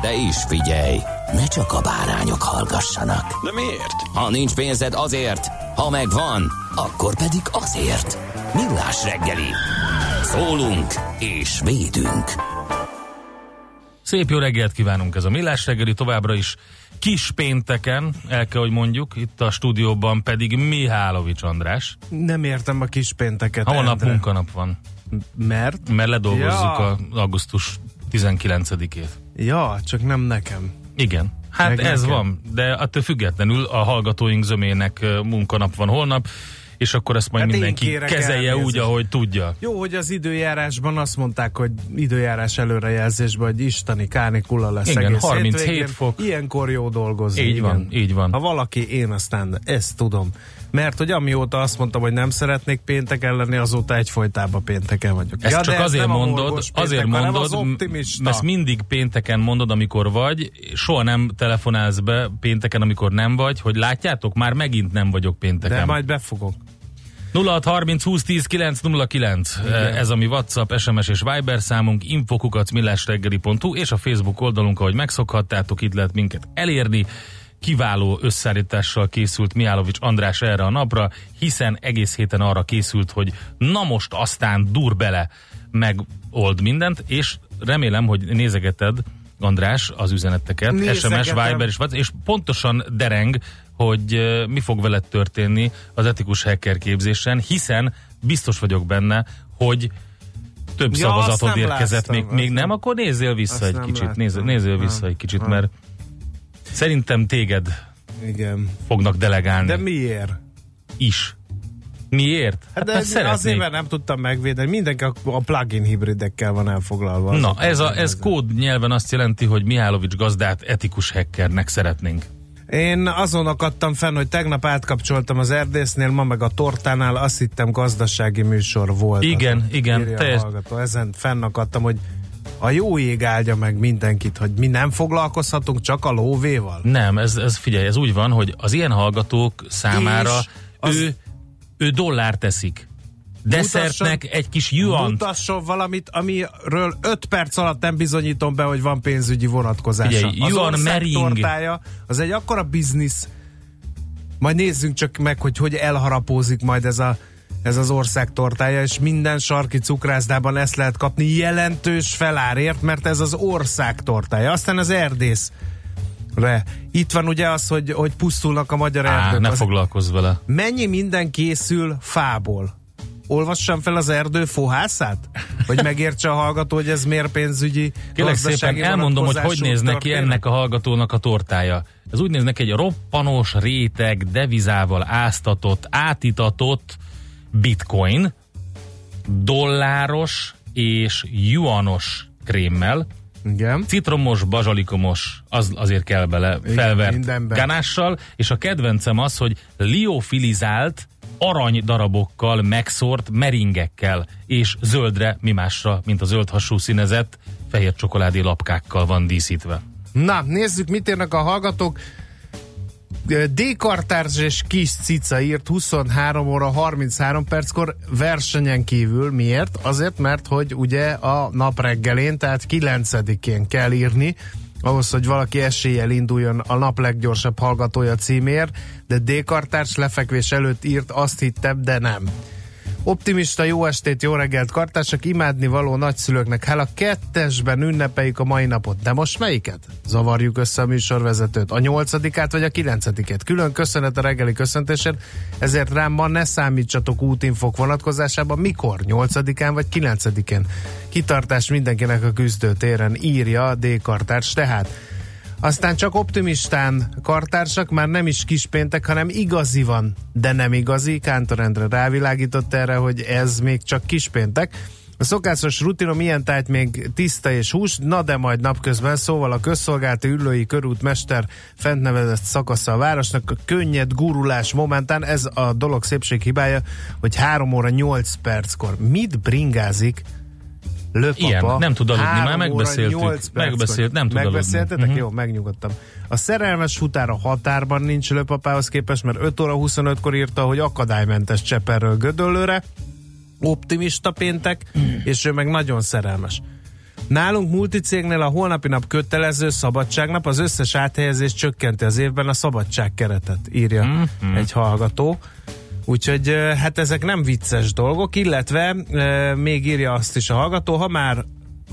De is figyelj, ne csak a bárányok hallgassanak. De miért? Ha nincs pénzed azért, ha megvan, akkor pedig azért. Millás reggeli. Szólunk és védünk. Szép jó reggelt kívánunk ez a Millás reggeli továbbra is kis pénteken, el kell, hogy mondjuk, itt a stúdióban pedig Mihálovics András. Nem értem a kis pénteket. Holnap munkanap van, Mert? mert ledolgozzuk Ja. a augusztus 19-ét. Ja, csak nem nekem. Igen. Hát Meg ez nekem. van, de attól függetlenül a hallgatóink zömének munkanap van holnap, és akkor ezt majd Hát mindenki kezelje úgy, elnézést. ahogy tudja. Jó, hogy az időjárásban azt mondták, hogy időjárás előrejelzésben, hogy isteni kánikula lesz Igen, egész 37 hétvégén. fok. Ilyenkor jó dolgozni. Így igen. van, így van. Ha valaki, én aztán ezt tudom. Mert hogy amióta azt mondtam, hogy nem szeretnék pénteken lenni, azóta egyfolytában pénteken vagyok. Ezt ja, csak ez azért a mondod, péntek, azért mondod, az optimista. ezt mindig pénteken mondod, amikor vagy, soha nem telefonálsz be pénteken, amikor nem vagy, hogy látjátok, már megint nem vagyok pénteken. de majd befogok. 0630 20 10 909. Ez a mi WhatsApp, SMS és Viber számunk, infokukacmillásreggeli.hu és a Facebook oldalunk, ahogy megszokhattátok, itt lehet minket elérni. Kiváló összeállítással készült Mihálovics András erre a napra, hiszen egész héten arra készült, hogy na most aztán dur bele, megold mindent, és remélem, hogy nézegeted, András, az üzeneteket, SMS, Nézegetem. Viber és WhatsApp, és pontosan dereng, hogy mi fog veled történni az etikus hacker képzésen, hiszen biztos vagyok benne, hogy több Ja, szavazatod érkezett, láttam, még, még nem. akkor nézzél vissza Azt egy kicsit, láttam. nézzél, nézzél vissza egy kicsit, mert szerintem téged Igen. fognak delegálni De miért? is. Miért? Hát de mert ez azért, mert nem tudtam megvédeni. Mindenki a, plugin hibridekkel van elfoglalva. Na, ez, a, ez kód nyelven azt jelenti, hogy Mihálovics gazdát etikus hackernek szeretnénk. Én azon akadtam fenn, hogy tegnap átkapcsoltam az erdésznél, ma meg a tortánál, azt hittem gazdasági műsor volt. Igen, Az- igen, írja a teljes-. Ezen fennakadtam, hogy a jó ég áldja meg mindenkit, hogy mi nem foglalkozhatunk csak a lóvéval. Nem, ez, ez figyelj, ez úgy van, hogy az ilyen hallgatók számára az- ő, ő dollár teszik. Desszertnek Mutasson- egy kis juant. Mutasson valamit, amiről 5 perc alatt nem bizonyítom be, hogy van pénzügyi vonatkozása. Figyelj, az Yuan Mering. tortája, az egy akkora biznisz. Majd nézzünk csak meg, hogy hogy elharapózik majd ez a ez az ország tortája, és minden sarki cukrászdában ezt lehet kapni jelentős felárért, mert ez az ország tortája. Aztán az erdész. Re. Itt van ugye az, hogy, hogy pusztulnak a magyar Á, erdők. ne Az- foglalkozz vele. Mennyi minden készül fából? Olvassam fel az erdő fohászát? Hogy megértse a hallgató, hogy ez miért pénzügyi Kérlek szépen, elmondom, hogy hogy néz neki ennek a hallgatónak a tortája. Ez úgy néz neki egy roppanos réteg, devizával áztatott, átitatott bitcoin, dolláros és juanos krémmel, Igen. citromos, bazsalikomos, az azért kell bele, Igen, felvert mindenben. ganással, és a kedvencem az, hogy liofilizált arany darabokkal megszórt meringekkel, és zöldre, mi másra, mint a zöld hasú színezett, fehér csokoládé lapkákkal van díszítve. Na, nézzük, mit írnak a hallgatók. D-kartárs és kis cica írt 23 óra 33 perckor versenyen kívül. Miért? Azért, mert hogy ugye a nap reggelén, tehát 9-én kell írni, ahhoz, hogy valaki eséllyel induljon a nap leggyorsabb hallgatója címér, de D-kartárs lefekvés előtt írt, azt hittem, de nem. Optimista jó estét, jó reggelt, kartársak, imádni való nagyszülőknek. Hát a kettesben ünnepeljük a mai napot. De most melyiket? Zavarjuk össze a műsorvezetőt. A nyolcadikát vagy a kilencediket? Külön köszönet a reggeli köszöntésért, ezért rám ma ne számítsatok útinfok vonatkozásában. Mikor? Nyolcadikán vagy kilencedikén? Kitartás mindenkinek a küzdőtéren, írja a D-kartárs. Tehát aztán csak optimistán kartársak, már nem is kispéntek, hanem igazi van, de nem igazi. Kántor Endre rávilágított erre, hogy ez még csak kispéntek. A szokásos rutinom ilyen tájt még tiszta és hús, na de majd napközben, szóval a közszolgálati ülői körút mester fent nevezett szakasza a városnak, a könnyed gurulás momentán, ez a dolog szépség hibája, hogy 3 óra 8 perckor. Mit bringázik Löpapa, Ilyen, nem tud aludni, már megbeszéltük. Megbeszélt, nem tud. Megbeszéltetek? Mhm. Jó, megnyugodtam. A szerelmes futár a határban nincs löpapához képest, mert 5 óra 25-kor írta, hogy akadálymentes Cseperről Gödöllőre. Optimista péntek, és ő meg nagyon szerelmes. Nálunk multicégnél a holnapi nap kötelező szabadságnap, az összes áthelyezés csökkenti az évben a szabadság keretet, írja Mhm. egy hallgató. Úgyhogy hát ezek nem vicces dolgok, illetve még írja azt is a hallgató, ha már,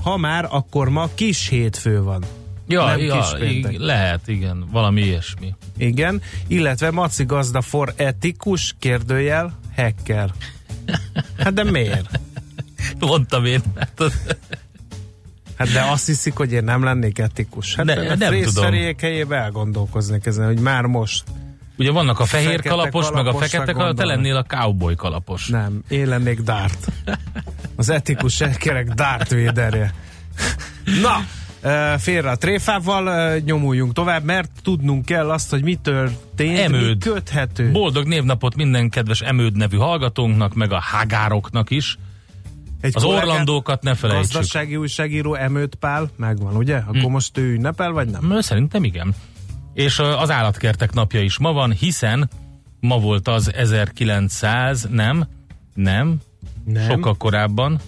ha már, akkor ma kis hétfő van. Ja, Nem ja ig- lehet, igen, valami ilyesmi. Igen, illetve Maci gazda for etikus, kérdőjel, hacker. Hát de miért? Mondtam én. Hát, Hát de azt hiszik, hogy én nem lennék etikus. Hát Ne- ne, nem tudom. Helyébe elgondolkoznék ezen, hogy már most. Ugye vannak a fehér Fekete kalapos, meg a fekete kalapos, te lennél a cowboy kalapos. Nem, én lennék Dart. Az etikus kerek Dart véderje. Na, félre a tréfával, nyomuljunk tovább, mert tudnunk kell azt, hogy mi történt, Emőd. mi köthető. Boldog névnapot minden kedves Emőd nevű hallgatónknak, meg a Hagároknak is. Egy Az Orlandókat ne felejtsük. Gazdasági újságíró Emőt Pál megvan, ugye? Akkor Hm. most ő ünnepel, vagy nem? Szerintem igen. És az állatkertek napja is ma van, hiszen ma volt az 1900, nem, nem, Nem. sokkal korábban,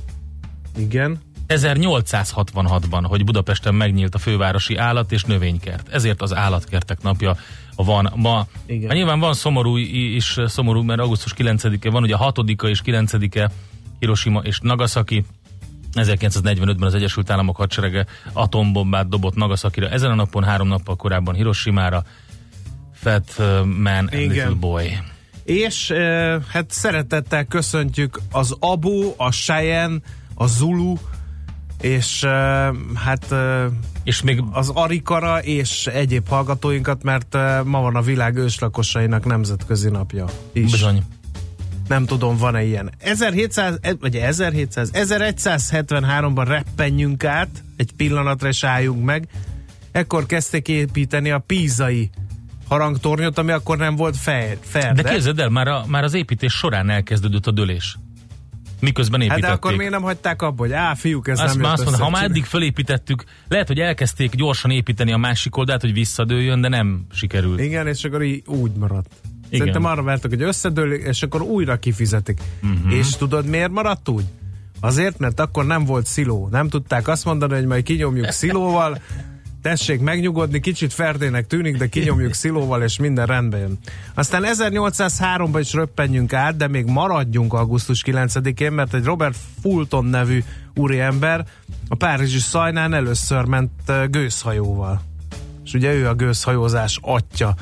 Igen. 1866-ban, hogy Budapesten megnyílt a fővárosi állat és növénykert. Ezért az állatkertek napja van ma. Igen. Hát nyilván van szomorú is, szomorú, mert augusztus 9-e van, ugye a 6 és 9-e Hiroshima és Nagasaki. 1945-ben az Egyesült Államok hadserege atombombát dobott Nagasakira. Ezen a napon három nappal korábban Hiroshimára. Fat uh, Man and Igen. Little Boy. És uh, hát szeretettel köszöntjük az Abu, a Cheyenne, a Zulu, és uh, hát uh, És még az Arikara és egyéb hallgatóinkat, mert uh, ma van a világ őslakosainak nemzetközi napja is. bizony. Nem tudom, van-e ilyen. 1700, e- vagy 1700, 1173-ban reppenjünk át, egy pillanatra és álljunk meg. Ekkor kezdték építeni a pízai harangtornyot, ami akkor nem volt fel, ferde. De képzeld el, már, a, már az építés során elkezdődött a dőlés. Miközben hát de építették. akkor miért nem hagyták abba, hogy á, fiúk, ez Azt nem már azt mondta, ha már eddig fölépítettük, lehet, hogy elkezdték gyorsan építeni a másik oldalt, hogy visszadőljön, de nem sikerült. Igen, és akkor így úgy maradt. Igen. Szerintem arra vártak, hogy összedől, és akkor újra kifizetik. Uh-huh. És tudod, miért maradt úgy? Azért, mert akkor nem volt sziló. Nem tudták azt mondani, hogy majd kinyomjuk szilóval, tessék megnyugodni, kicsit ferdének tűnik, de kinyomjuk szilóval, és minden rendben jön. Aztán 1803-ban is röppenjünk át, de még maradjunk augusztus 9-én, mert egy Robert Fulton nevű úriember a Párizsi szajnán először ment gőzhajóval. És ugye ő a gőzhajózás atya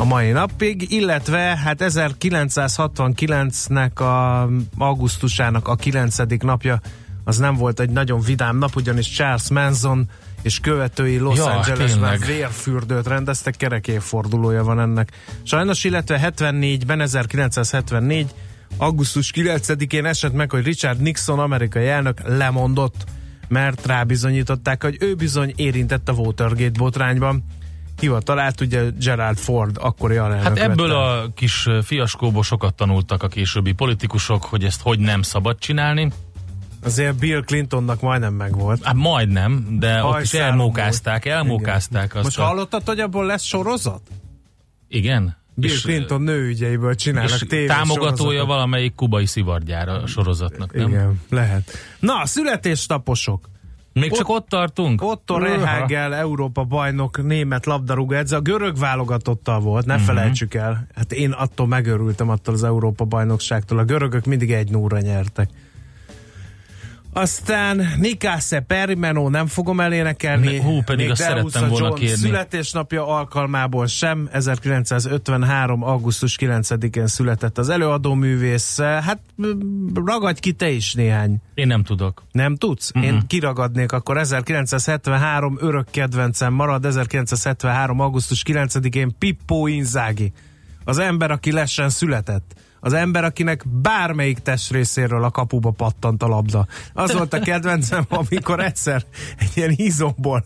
a mai napig, illetve hát 1969-nek a augusztusának a 9. napja az nem volt egy nagyon vidám nap, ugyanis Charles Manson és követői Los Ja, Angelesben tényleg. vérfürdőt rendeztek, kerekéfordulója van ennek. Sajnos, illetve 74-ben, 1974 augusztus 9-én esett meg, hogy Richard Nixon amerikai elnök lemondott, mert rábizonyították, hogy ő bizony érintett a Watergate botrányban. Hivatalát ugye Gerald Ford, akkori alelnök Hát ebből vette. a kis fiaskóból sokat tanultak a későbbi politikusok, hogy ezt hogy nem szabad csinálni. Azért Bill Clintonnak majdnem megvolt. Hát majdnem, de ott is elmókázták, elmókázták Igen. azt. Most a- hallottad, hogy abból lesz sorozat? Igen? Bill És- Clinton nőügyeiből csinálnak és tévés támogatója sorozatot. valamelyik kubai szivardjára a sorozatnak, nem? Igen, lehet. Na, születésnaposok. Még csak ott tartunk? Otto. Rehagel, Európa bajnok, német labdarúgó edző, a görög válogatottal volt, ne uh-huh. felejtsük el. Hát én attól megörültem attól az Európa bajnokságtól. A görögök mindig egy núra nyertek. Aztán Nikásze Perimenó nem fogom elénekelni. Ne- hú, pedig azt szerettem volna John kérni. Születésnapja alkalmából sem. 1953. augusztus 9-én született az előadóművész. Hát m, ragadj ki te is néhány Én nem tudok. nem tudsz? Uh-huh. Én kiragadnék, akkor 1973 örök kedvencem marad, 1973. augusztus 9-én Pippo Inzaghi. Az ember, aki lesen született. Az ember, akinek bármelyik testrészéről a kapuba pattant a labda. Az volt a kedvencem, amikor egyszer egy ilyen izomból,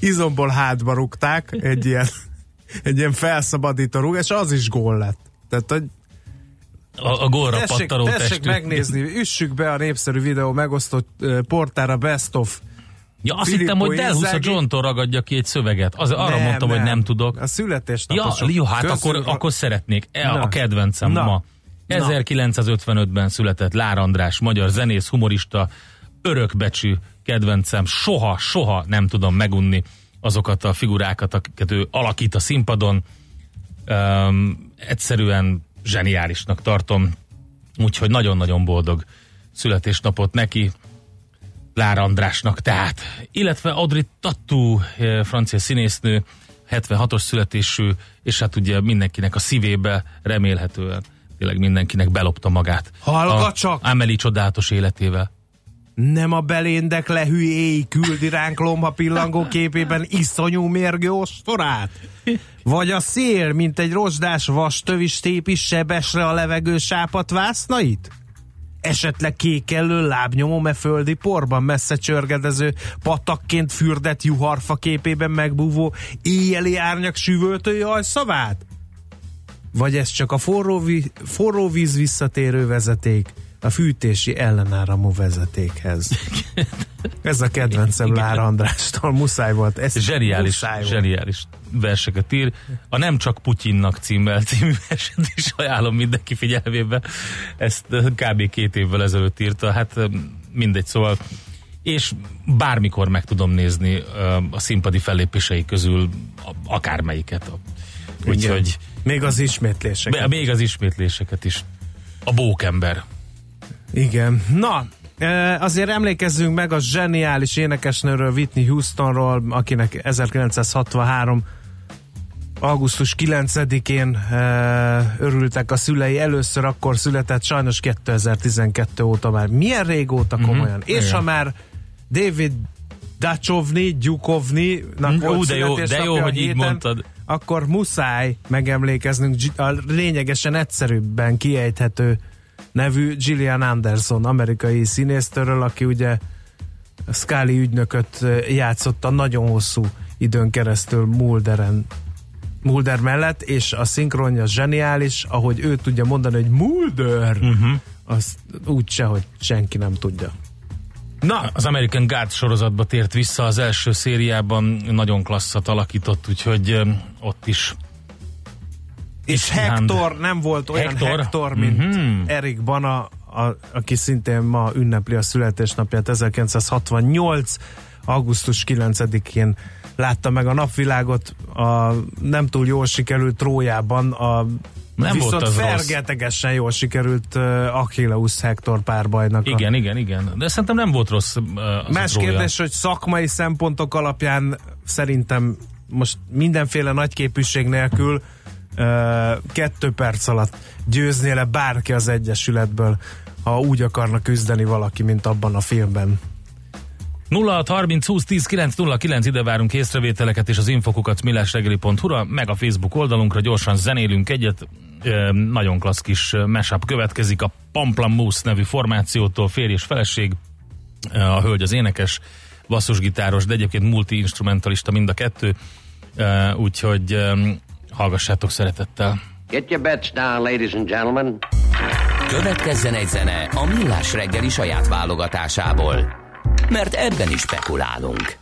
izomból hátba rúgták, egy ilyen, egy ilyen felszabadító rúg, és az is gól lett. Tehát, hogy A, a gólra tessék, pattaró tessék testű. megnézni, üssük be a népszerű videó megosztott portára Best of Ja, azt Filippo hittem, hogy Delhusz a. John-tól ragadja ki egy szöveget. Az, arra mondtam, hogy nem tudok. A Ja, születésnaposok jó, hát közül akkor, akkor szeretnék. E, Na. a kedvencem Na. ma. Na. 1955-ben született Lár András, magyar zenész, humorista, örökbecsű kedvencem. Soha, soha nem tudom megunni azokat a figurákat, akiket ő alakít a színpadon. Um, egyszerűen zseniálisnak tartom. Úgyhogy nagyon-nagyon boldog születésnapot neki. Lár Andrásnak tehát. Illetve Audrey Tattoo, eh, francia színésznő, 76-os születésű, és hát ugye mindenkinek a szívébe remélhetően tényleg mindenkinek belopta magát. Hallgat csak! Amelie csodálatos életével. Nem a beléndek lehülyéi küldi ránk lomha pillangó képében iszonyú mérgő ostorát? Vagy a szél, mint egy rozsdás vastövis tépi sebesre a levegő sápat vásznait? Esetleg kékellő lábnyomom e földi porban messze csörgedező, patakként fürdett juharfa képében megbúvó éjjeli árnyak süvöltői ajszavát? Vagy ez csak a forró, vi- forró víz visszatérő vezeték a fűtési ellenáramú vezetékhez? Ez a kedvencem Lár Andrástól, muszáj volt. Ez Zseniális, muszáj volt. zseniális verseket ír. A Nem csak Putyinnak címmel című verset is ajánlom mindenki figyelmébe. Ezt kb. két évvel ezelőtt írta. Hát mindegy, szóval és bármikor meg tudom nézni a színpadi fellépései közül akármelyiket. Úgyhogy Még az ismétlések. be- még az ismétléseket is. A bókember. Igen. Na, azért emlékezzünk meg a zseniális énekesnőről, Whitney Houstonról, akinek 1963 augusztus 9-én e, örültek a szülei, először akkor született, sajnos 2012 óta már. Milyen régóta komolyan? Mm-hmm. És Igen. ha már David Dachovni, Gyukovni, Ú, de jó- de jó, hogy így mondtad. akkor muszáj megemlékeznünk a lényegesen egyszerűbben kiejthető nevű Gillian Anderson, amerikai színésztől, aki ugye Scully ügynököt ö, játszotta nagyon hosszú időn keresztül Mulderen Mulder mellett, és a szinkronja zseniális, ahogy ő tudja mondani, hogy Mulder, uh-huh. azt úgy se, hogy senki nem tudja. Na, Az American Guard sorozatba tért vissza az első szériában, nagyon klasszat alakított, úgyhogy ott is és Hector nem volt olyan Hector? Hector, mint Mhm. mm-hmm. Erik Bana, a, aki szintén ma ünnepli a születésnapját 1968. augusztus 9-én látta meg a napvilágot a nem túl jól sikerült Trójában, a Nem viszont volt az rossz. fergetegesen jól sikerült uh, Achilleus Hector párbajnak. a- Igen, igen, igen. De szerintem nem volt rossz uh, Más kérdés, hogy szakmai szempontok alapján szerintem most mindenféle nagyképűség nélkül ö, kettő perc alatt győzné le bárki az Egyesületből, ha úgy akarna küzdeni valaki, mint abban a filmben. 06 30 20 10 9 09 ide várunk észrevételeket és az infokukat millásregeli.hu-ra, meg a Facebook oldalunkra gyorsan zenélünk egyet. Ö, nagyon klassz kis mashup következik a Pamplamousse nevű formációtól, férj és feleség, a hölgy az énekes, basszusgitáros, de egyébként multi-instrumentalista mind a kettő, Ö, úgyhogy ö, hallgassátok szeretettel. Get your bets down, ladies and gentlemen. Következzen egy zene a Millás reggeli saját válogatásából. Mert ebben is spekulálunk.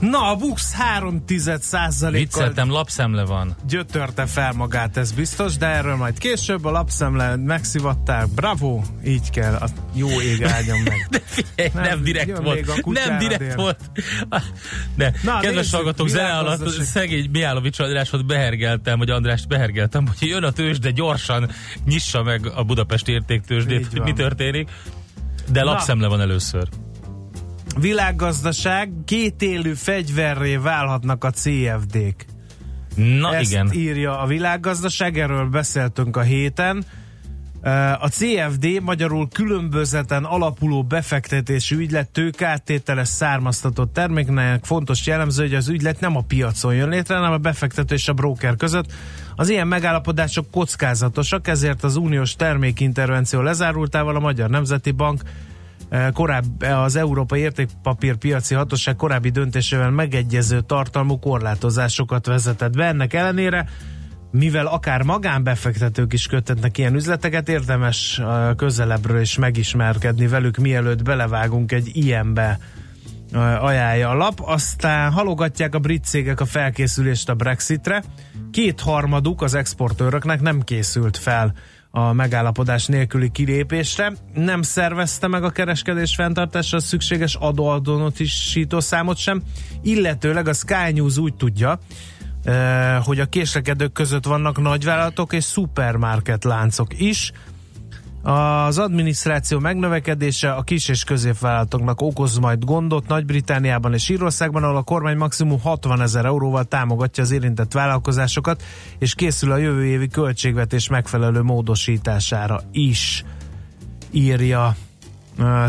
Na, a Bux 3 kal Vicceltem, lapszemle van. gyötörte fel magát, ez biztos, de erről majd később a lapszemle megszivatták. Bravo, így kell, a jó ég áldjon meg. Nem, Nem, nem direkt volt. Nem direkt dél. volt. De, Na, kedves nézzük, hallgatók, zene alatt szegény Miálovics Andrásot behergeltem, vagy Andrást behergeltem, hogy jön a tőzs, de gyorsan nyissa meg a Budapesti értéktőzsdét, Így hogy mi történik. De lapszemle van először. Világgazdaság, két élő fegyverré válhatnak a CFD-k. Na Ezt igen. írja a világgazdaság, erről beszéltünk a héten. A CFD magyarul különbözeten alapuló befektetési ügylet tőkáttételes származtatott terméknek fontos jellemző, hogy az ügylet nem a piacon jön létre, hanem a befektető és a broker között. Az ilyen megállapodások kockázatosak, ezért az uniós termékintervenció lezárultával a Magyar Nemzeti Bank korábbi, az Európai Értékpapírpiaci Hatóság korábbi döntésével megegyező tartalmú korlátozásokat vezetett be. Ennek ellenére mivel akár magánbefektetők is köthetnek ilyen üzleteket, érdemes uh, közelebbről is megismerkedni velük, mielőtt belevágunk egy ilyenbe uh, ajánlja a lap. Aztán halogatják a brit cégek a felkészülést a Brexitre. Kétharmaduk az exportőröknek nem készült fel a megállapodás nélküli kilépésre. Nem szervezte meg a kereskedés fenntartásra szükséges adóadónotisító számot sem, illetőleg a Sky News úgy tudja, eh, hogy a késlekedők között vannak nagyvállalatok és szupermarket láncok is. Az adminisztráció megnövekedése a kis és középvállalatoknak okoz majd gondot Nagy-Britániában és Írországban, ahol a kormány maximum 60 ezer euróval támogatja az érintett vállalkozásokat, és készül a jövő évi költségvetés megfelelő módosítására is, írja.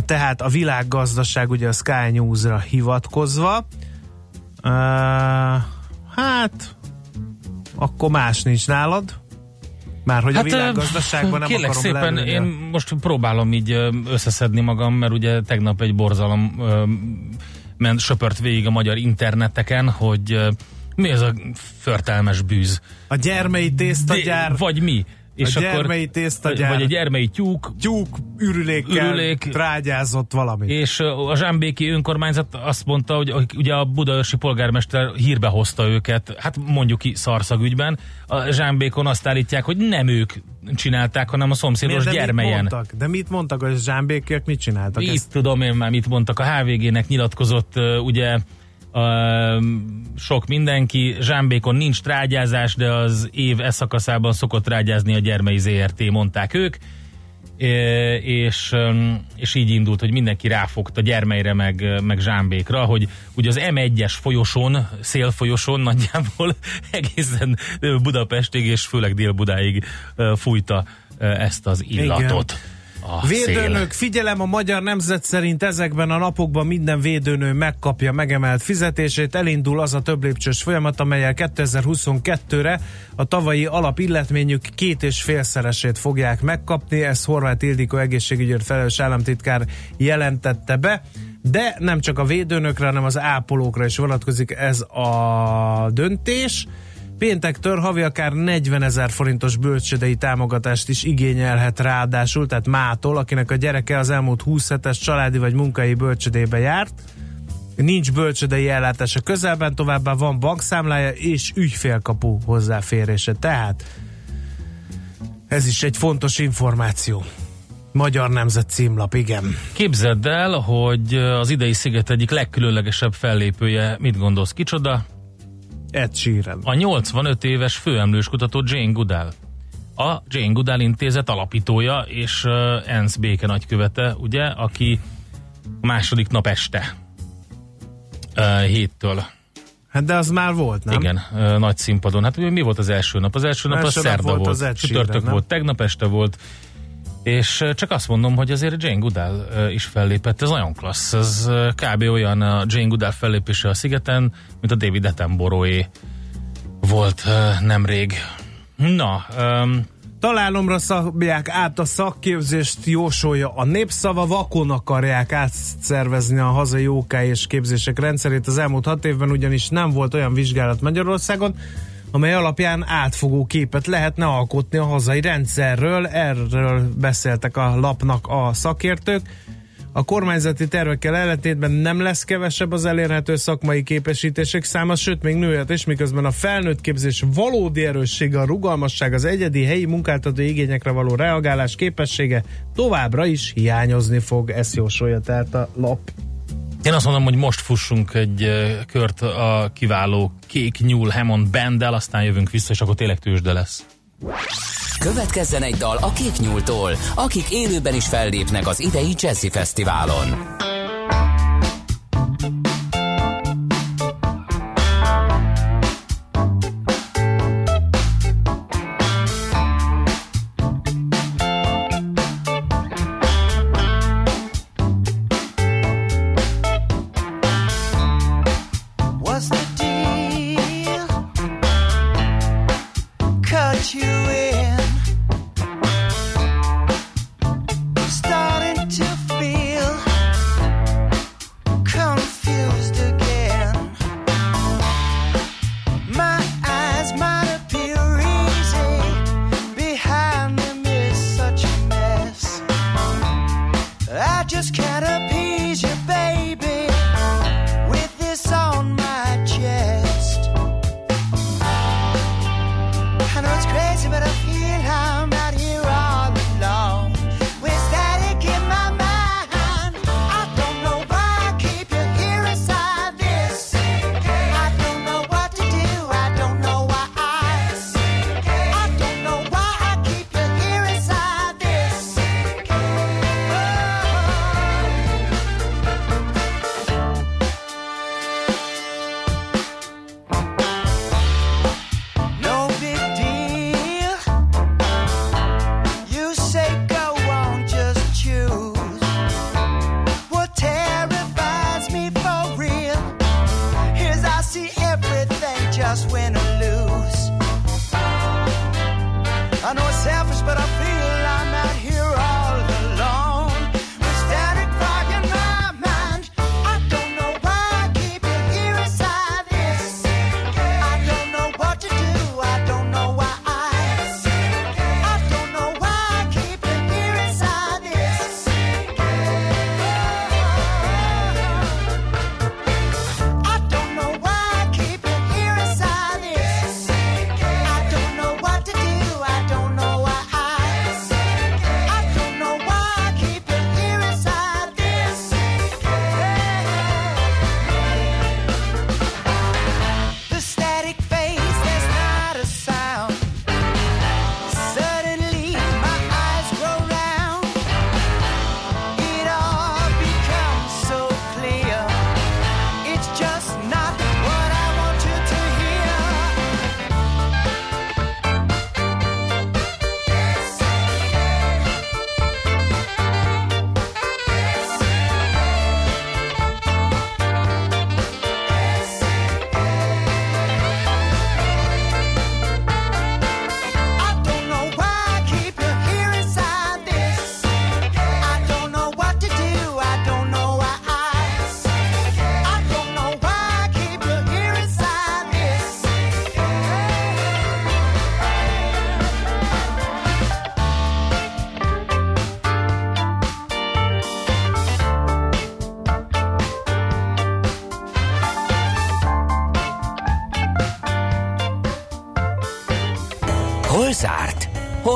Tehát a világgazdaság ugye a Sky News-ra hivatkozva. Hát, akkor más nincs nálad. Már hogy a világgazdaságban nem Hát, kérlek akarom szépen, lelőni. én most próbálom így összeszedni magam, mert ugye tegnap egy borzalom ment, söpört végig a magyar interneteken, hogy mi ez a förtelmes bűz. A gyermei tésztagyár, De- Vagy mi? És A gyermei tésztagyár. Vagy egy gyermei tyúk, tyúk ürülékkel Ürülék. trágyázott valami. és a Zsámbéki önkormányzat azt mondta, hogy ugye a budaörsi polgármester hírbe hozta őket, hát mondjuk ki szarszagügyben. A Zsámbékon azt állítják, hogy nem ők csinálták, hanem a szomszédos de mit gyermelyen. mondtak? De mit mondtak, a zsámbékiek mit csináltak? Itt Ezt tudom én már mit mondtak. A HVG-nek nyilatkozott ugye sok mindenki. Zsámbékon nincs trágyázás, de az év e szakaszában szokott trágyázni a Gyermei ZRT, mondták ők. És, és így indult, hogy mindenki ráfogta Gyermeire meg, meg Zsámbékra, hogy ugye az M1-es folyosón, szélfolyosón nagyjából egészen Budapestig és főleg Dél-Budáig fújta ezt az illatot. A szél. Védőnök, figyelem, a magyar nemzet szerint ezekben a napokban minden védőnő megkapja megemelt fizetését. Elindul az a több lépcsős folyamat, amelyel 2022-re a tavalyi alapilletményük két és félszeresét fogják megkapni. Ezt Horváth Ildikó egészségügyért felelős államtitkár jelentette be. De nem csak a védőnökre, hanem az ápolókra is vonatkozik ez a döntés. Péntektől havi akár 40 ezer forintos bölcsödei támogatást is igényelhet ráadásul, tehát mától, akinek a gyereke az elmúlt 20 hetes családi vagy munkai bölcsödébe járt. Nincs bölcsödei ellátása közelben, továbbá van bankszámlája és ügyfélkapu hozzáférése. Tehát ez is egy fontos információ. Magyar Nemzet címlap, igen. Képzeld el, hogy az idei sziget egyik legkülönlegesebb fellépője, mit gondolsz, kicsoda? Ed Sheeran. A 85 éves főemlős kutató Jane Goodall. A Jane Goodall intézet alapítója és uh, ENSZ béke nagykövete, ugye, aki a második nap este uh, héttől. Hát de az már volt, nem? Igen, uh, nagy színpadon. Hát mi volt az első nap? Az első nap Első az nap szerda volt volt, az Ed Sheeran, csütörtök nem? volt, tegnap este volt, és csak azt mondom, hogy azért Jane Goodall is fellépett, ez nagyon klassz. Ez kb. olyan a Jane Goodall fellépése a szigeten, mint a David Attenborough volt nemrég. Na, um, Találomra szabják át a szakképzést, jósolja a népszava, vakon akarják átszervezni a hazai OK és képzések rendszerét. Az elmúlt hat évben ugyanis nem volt olyan vizsgálat Magyarországon, amely alapján átfogó képet lehetne alkotni a hazai rendszerről. Erről beszéltek a lapnak a szakértők. A kormányzati tervekkel ellentétben nem lesz kevesebb az elérhető szakmai képesítések száma, sőt még nőhet is, miközben a felnőtt képzés valódi erőssége, a rugalmasság, az egyedi helyi munkáltató igényekre való reagálás képessége továbbra is hiányozni fog, ezt jósolja tehát a lap. Én azt mondom, hogy most fussunk egy kört a kiváló Kék Nyúl Hammond banddel, aztán jövünk vissza, és akkor tényleg tőzsde lesz. Következzen egy dal a Kék Nyúltól, akik élőben is fellépnek az idei Jazzy Fesztiválon.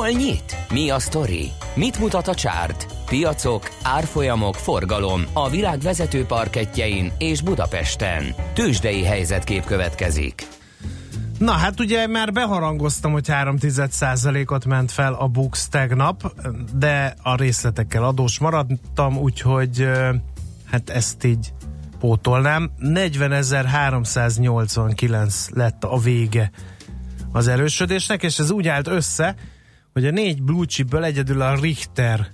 Hol nyit? Mi a sztori? Mit mutat a csárt? Piacok, árfolyamok, forgalom a világ vezető parketjein és Budapesten. Tősdei helyzetkép következik. Na hát ugye már beharangoztam, hogy 3% ot ment fel a Bux tegnap, de a részletekkel adós maradtam, úgyhogy hát ezt így pótolnám. 40.389 lett a vége az erősödésnek, és ez úgy állt össze, hogy a négy blue chipből egyedül a Richter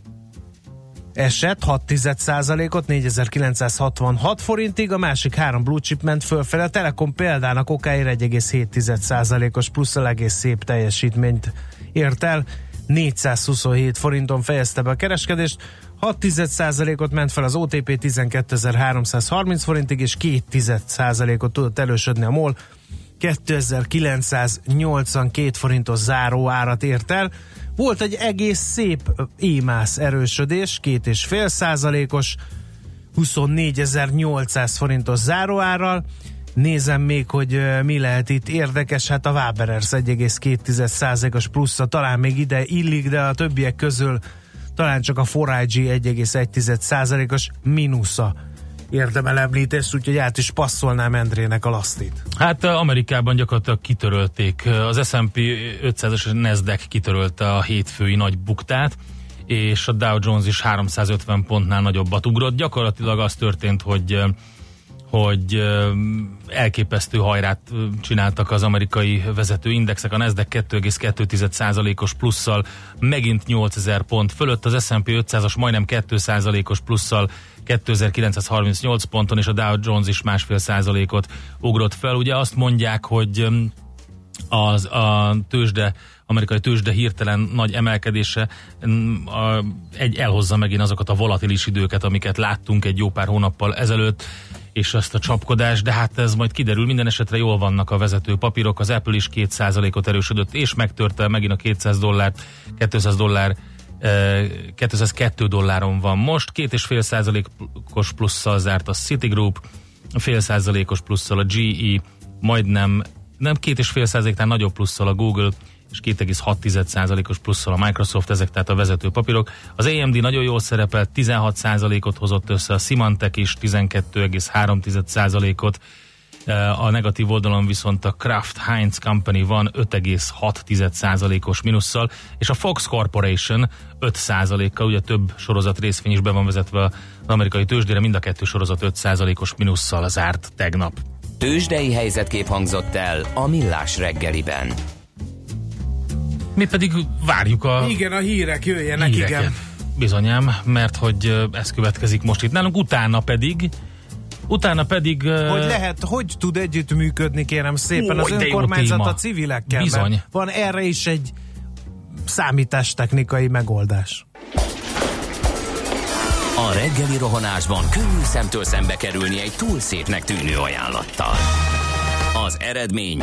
esett 6% ot 4966 forintig, a másik három blue chip ment fölfele. A Telekom példának okáért 1,7%-os plusz egész szép teljesítményt ért el. 427 forinton fejezte be a kereskedést, 6 ot ment fel az OTP 12.330 forintig, és 2% ot tudott elősödni a MOL 2982 forintos záró árat ért el. Volt egy egész szép émász erősödés, két és fél százalékos, 24.800 forintos záróárral. Nézem még, hogy mi lehet itt érdekes, hát a Waberers 1,2%-os plusza talán még ide illik, de a többiek közül talán csak a Forage 1,1%-os mínusza érdemel említést, úgyhogy át is passzolnám Endrének a lasztit. Hát eh, Amerikában gyakorlatilag kitörölték, eh, az S&P 500-as Nasdaq kitörölte a hétfői nagy buktát, és a Dow Jones is 350 pontnál nagyobbat ugrott. Gyakorlatilag az történt, hogy eh, hogy elképesztő hajrát csináltak az amerikai vezető indexek, a Nasdaq 2,2%-os plusszal megint 8000 pont fölött, az S&P 500-as majdnem 2%-os plusszal 2938 ponton, és a Dow Jones is másfél százalékot ugrott fel. Ugye azt mondják, hogy az a tőzsde, amerikai tőzsde hirtelen nagy emelkedése mm, egy elhozza megint azokat a volatilis időket, amiket láttunk egy jó pár hónappal ezelőtt, és azt a csapkodást, de hát ez majd kiderül, minden esetre jól vannak a vezető papírok, az Apple is 2%-ot erősödött, és megtörte megint a 200 dollárt, 200 dollár eh, 202 dolláron van most, két és fél százalékos plusszal zárt a Citigroup, fél százalékos plusszal a GE, majdnem, nem két és fél százaléknál nagyobb plusszal a Google, és 2,6%-os plusszal a Microsoft, ezek tehát a vezető papírok. Az AMD nagyon jól szerepelt, 16%-ot hozott össze, a Symantec is 12,3%-ot, a negatív oldalon viszont a Kraft Heinz Company van 5,6%-os minusszal, és a Fox Corporation 5%-kal, ugye több sorozat részvény is be van vezetve az amerikai tőzsdére, mind a kettő sorozat 5%-os minusszal zárt tegnap. Tőzsdei helyzetkép hangzott el a Millás reggeliben. Mi pedig várjuk a Igen, a hírek jöjjenek, híreket. igen. Bizonyám, mert hogy ez következik most itt nálunk, utána pedig utána pedig Hogy lehet, hogy tud együttműködni, kérem szépen, Ó, az önkormányzat a civilekkel. Bizony. Van erre is egy számítástechnikai megoldás. A reggeli rohanásban könnyű szemtől szembe kerülni egy túl szépnek tűnő ajánlattal. Az eredmény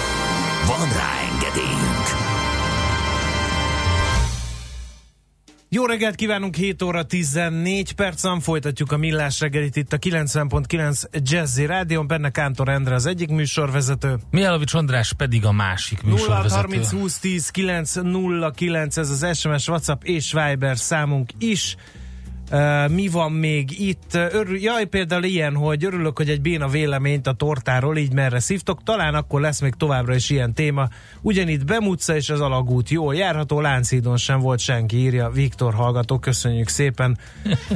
Van rá engedélyünk! Jó reggelt kívánunk, 7 óra 14 percen folytatjuk a millás reggelit itt a 90.9 Jazzy Rádion, benne Kántor Endre az egyik műsorvezető. Mijálovics András pedig a másik 0 műsorvezető. 30 20 10 9 0 9 ez az SMS, WhatsApp és Viber számunk is. Uh, mi van még itt? Örül, jaj, például ilyen, hogy örülök, hogy egy béna véleményt a tortáról így merre szívtok. Talán akkor lesz még továbbra is ilyen téma. Ugyanitt Bemutca és az alagút jól járható, Lánchídon sem volt senki, írja Viktor hallgató. Köszönjük szépen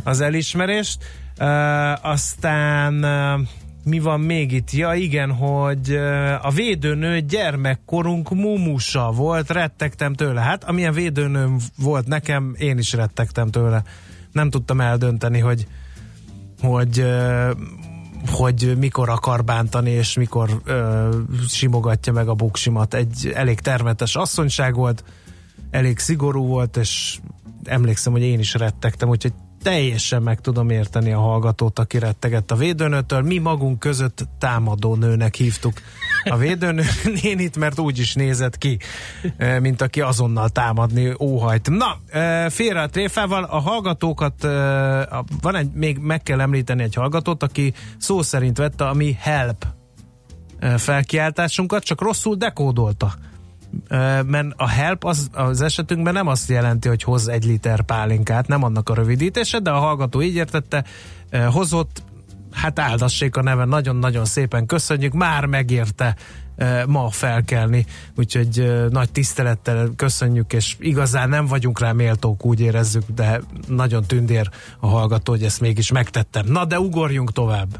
az elismerést. Uh, aztán uh, mi van még itt? Ja igen, hogy a védőnő gyermekkorunk mumusa volt, rettegtem tőle. Hát amilyen védőnőm volt nekem, én is rettegtem tőle. Nem tudtam eldönteni, hogy hogy hogy mikor akar bántani, és mikor uh, simogatja meg a buksimat. Egy elég termetes asszonyság volt, elég szigorú volt, és emlékszem, hogy én is rettegtem, úgyhogy teljesen meg tudom érteni a hallgatót, aki rettegett a védőnőtől. Mi magunk között támadó nőnek hívtuk a védőnő nénit, mert úgy is nézett ki, eh, mint aki azonnal támadni óhajt. Na, eh, félre a tréfával, a hallgatókat, a- van egy, még meg kell említeni egy hallgatót, aki szó szerint vette a mi help felkiáltásunkat, csak rosszul dekódolta. Mert a help az, az esetünkben nem azt jelenti, hogy hoz egy liter pálinkát, nem annak a rövidítése, de a hallgató így értette, hozott, hát áldassék a neve, nagyon-nagyon szépen köszönjük, már megérte ma felkelni, úgyhogy nagy tisztelettel köszönjük, és igazán nem vagyunk rá méltók, úgy érezzük, de nagyon tündér a hallgató, hogy ezt mégis megtettem. Na de ugorjunk tovább.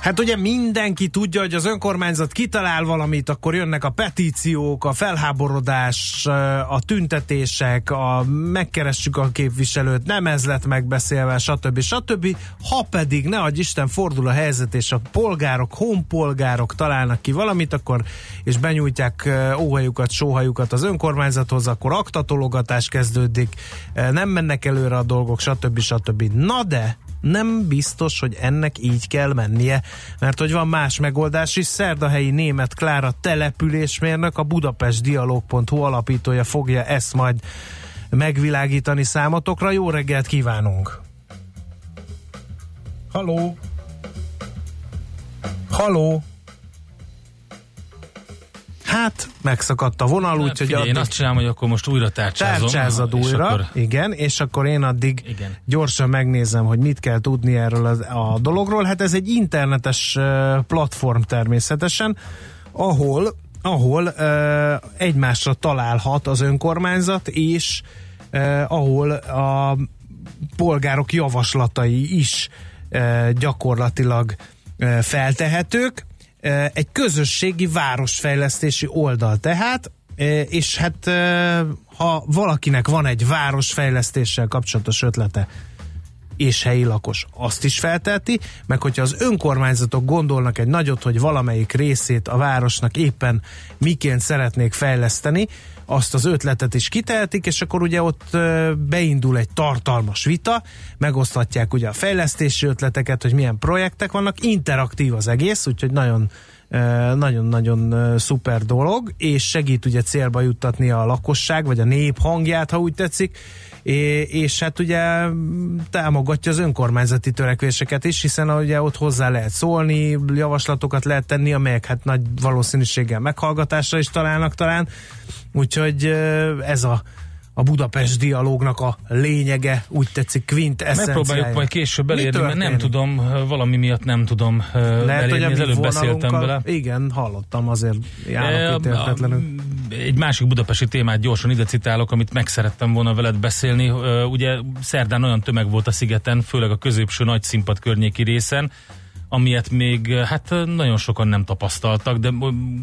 Hát ugye mindenki tudja, hogy az önkormányzat kitalál valamit, akkor jönnek a petíciók, a felháborodás, a tüntetések, a megkeressük a képviselőt, nem ez lett megbeszélve, stb. stb. Ha pedig, ne adj Isten, fordul a helyzet, és a polgárok, honpolgárok találnak ki valamit, akkor és benyújtják óhajukat, sóhajukat az önkormányzathoz, akkor aktatologatás kezdődik, nem mennek előre a dolgok, stb. stb. Na de, nem biztos, hogy ennek így kell mennie, mert hogy van más megoldás is. Szerdahelyi német Klára településmérnök, a budapestdialog.hu alapítója fogja ezt majd megvilágítani számotokra. Jó reggelt kívánunk! Haló! Haló! Hát, megszakadt a vonal, Hát úgyhogy figyelj, én addig azt csinálom, hogy akkor most újra tárcsázom. tárcsázad és újra, Akkor igen, és akkor én addig Igen. gyorsan megnézem, hogy mit kell tudni erről a, a dologról. Hát ez egy internetes platform természetesen, ahol ahol uh, egymásra találhat az önkormányzat, és uh, ahol a polgárok javaslatai is uh, gyakorlatilag feltehetők. Egy közösségi városfejlesztési oldal tehát, és hát ha valakinek van egy városfejlesztéssel kapcsolatos ötlete, és helyi lakos azt is felteheti, meg hogyha az önkormányzatok gondolnak egy nagyot, hogy valamelyik részét a városnak éppen miként szeretnék fejleszteni, azt az ötletet is kitehetik, és akkor ugye ott beindul egy tartalmas vita, megoszthatják ugye a fejlesztési ötleteket, hogy milyen projektek vannak, interaktív az egész, úgyhogy nagyon nagyon-nagyon szuper dolog, és segít ugye célba juttatni a lakosság, vagy a nép hangját, ha úgy tetszik, és hát ugye mm, támogatja az önkormányzati törekvéseket is, hiszen ugye ott hozzá lehet szólni, javaslatokat lehet tenni, amelyek hát nagy valószínűséggel meghallgatásra is találnak talán, úgyhogy ez a a Budapest dialógnak a lényege, úgy tetszik, kvint Megpróbáljuk majd később elérni, mert nem tudom, valami miatt nem tudom Lehet, hogy elérni, a az előbb beszéltem vele. Igen, hallottam, azért E, ítéltetlenül. a- Egy másik budapesti témát gyorsan ide citálok, amit meg szerettem volna veled beszélni. Ugye szerdán olyan tömeg volt a szigeten, főleg a középső nagy színpad környéki részen, amilyet még hát nagyon sokan nem tapasztaltak, de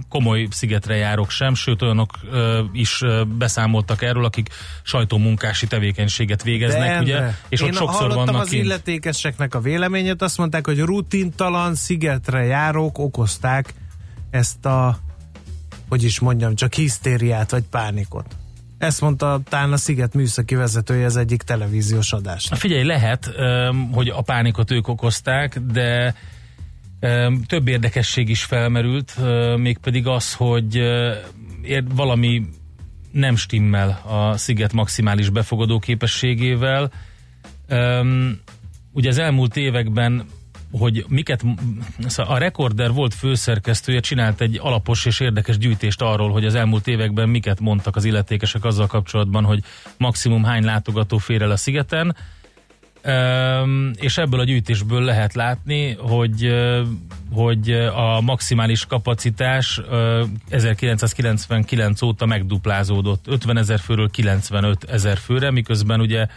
komoly szigetre járok sem, sőt olyanok ö, is ö, beszámoltak erről, akik sajtómunkási tevékenységet végeznek, De ugye, és én ott sokszor vannak az kint. illetékeseknek a véleményét, azt mondták, hogy rutintalan szigetre járók okozták ezt a, hogy is mondjam, csak hisztériát vagy pánikot. Ezt mondta talán a Sziget műszaki vezetője az egyik televíziós adásnak. Figyelj, lehet, hogy a pánikot ők okozták, de több érdekesség is felmerült, mégpedig az, hogy valami nem stimmel a sziget maximális befogadó képességével. Ugye az elmúlt években hogy miket, szóval a Recorder volt főszerkesztője, csinált egy alapos és érdekes gyűjtést arról, hogy az elmúlt években miket mondtak az illetékesek azzal kapcsolatban, hogy maximum hány látogató fér el a szigeten, és ebből a gyűjtésből lehet látni, hogy, hogy a maximális kapacitás ö, 1999 óta megduplázódott 50 ezer főről 95 ezer főre, miközben ugye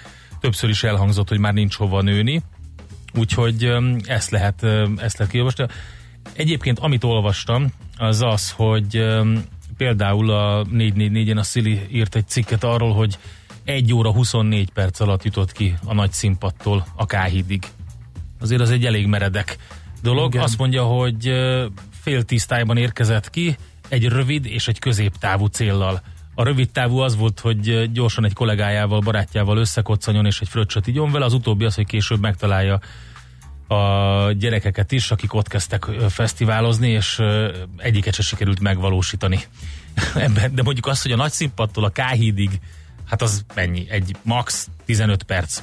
többször is elhangzott, hogy már nincs hova nőni, úgyhogy ezt lehet, ezt lehet kiolvasni. Egyébként amit olvastam, az az, hogy például a 444-en a Szili írt egy cikket arról, hogy 1 óra 24 perc alatt jutott ki a nagy színpadtól a Káhídig. Azért az egy elég meredek dolog. Igen. Azt mondja, hogy fél tíz tájban érkezett ki, egy rövid és egy középtávú céllal. A rövid távú az volt, hogy gyorsan egy kollégájával, barátjával összekoccanjon és egy fröccsöt igyon vele, az utóbbi az, hogy később megtalálja a gyerekeket is, akik ott kezdtek fesztiválozni, és egyiket se sikerült megvalósítani. Ebben, de mondjuk azt, hogy a nagy színpadtól a Káhídig, hát az mennyi? Egy max 15 perc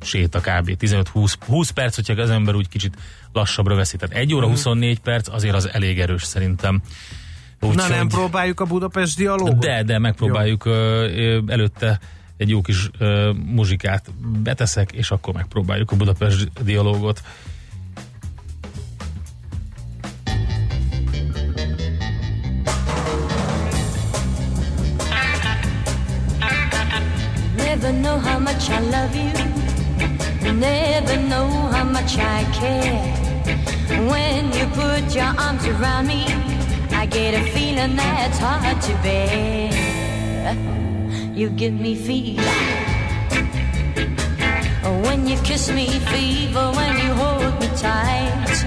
séta kb. 15-20 20 perc, hogyha az ember úgy kicsit lassabbra veszi. Tehát 1 óra 24 perc azért az elég erős szerintem. Na Úgyhogy- nem próbáljuk a Budapest dialógot? de, de megpróbáljuk ö, előtte egy jó kis ö, muzsikát beteszek, és akkor megpróbáljuk a Budapest dialógot. Never know how much I love you. Never know how much I care. When you put your arms around me, I get a feeling that's hard to bear. You give me fever. When you kiss me, fever. When you hold me tight,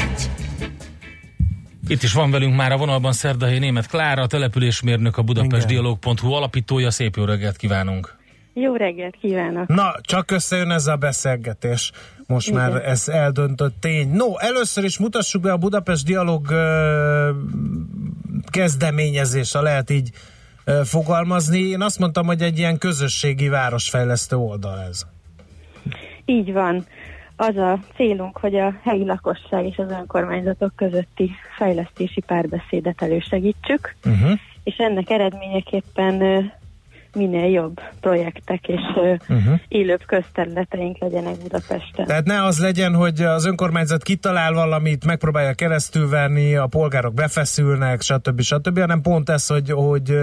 Itt is van velünk már a vonalban Szerdahelyi Német Klára, a településmérnök, a budapestdialog.hu alapítója. Szép jó reggelt kívánunk! Jó reggelt kívánok! Na, csak összejön ez a beszélgetés. Most Igen. már ez eldöntött tény. No, először is mutassuk be a Budapest Dialog ö, kezdeményezés, ha lehet így ö, fogalmazni. Én azt mondtam, hogy egy ilyen közösségi városfejlesztő oldal ez. Így van. Az a célunk, hogy a helyi lakosság és az önkormányzatok közötti fejlesztési párbeszédet elősegítsük, Uh-huh. és ennek eredményeképpen minél jobb projektek és Uh-huh. élőbb közterületeink legyenek Budapesten. Tehát ne az legyen, hogy az önkormányzat kitalál valamit, megpróbálja keresztülverni, a polgárok befeszülnek, stb. stb., hanem pont ez, hogy, hogy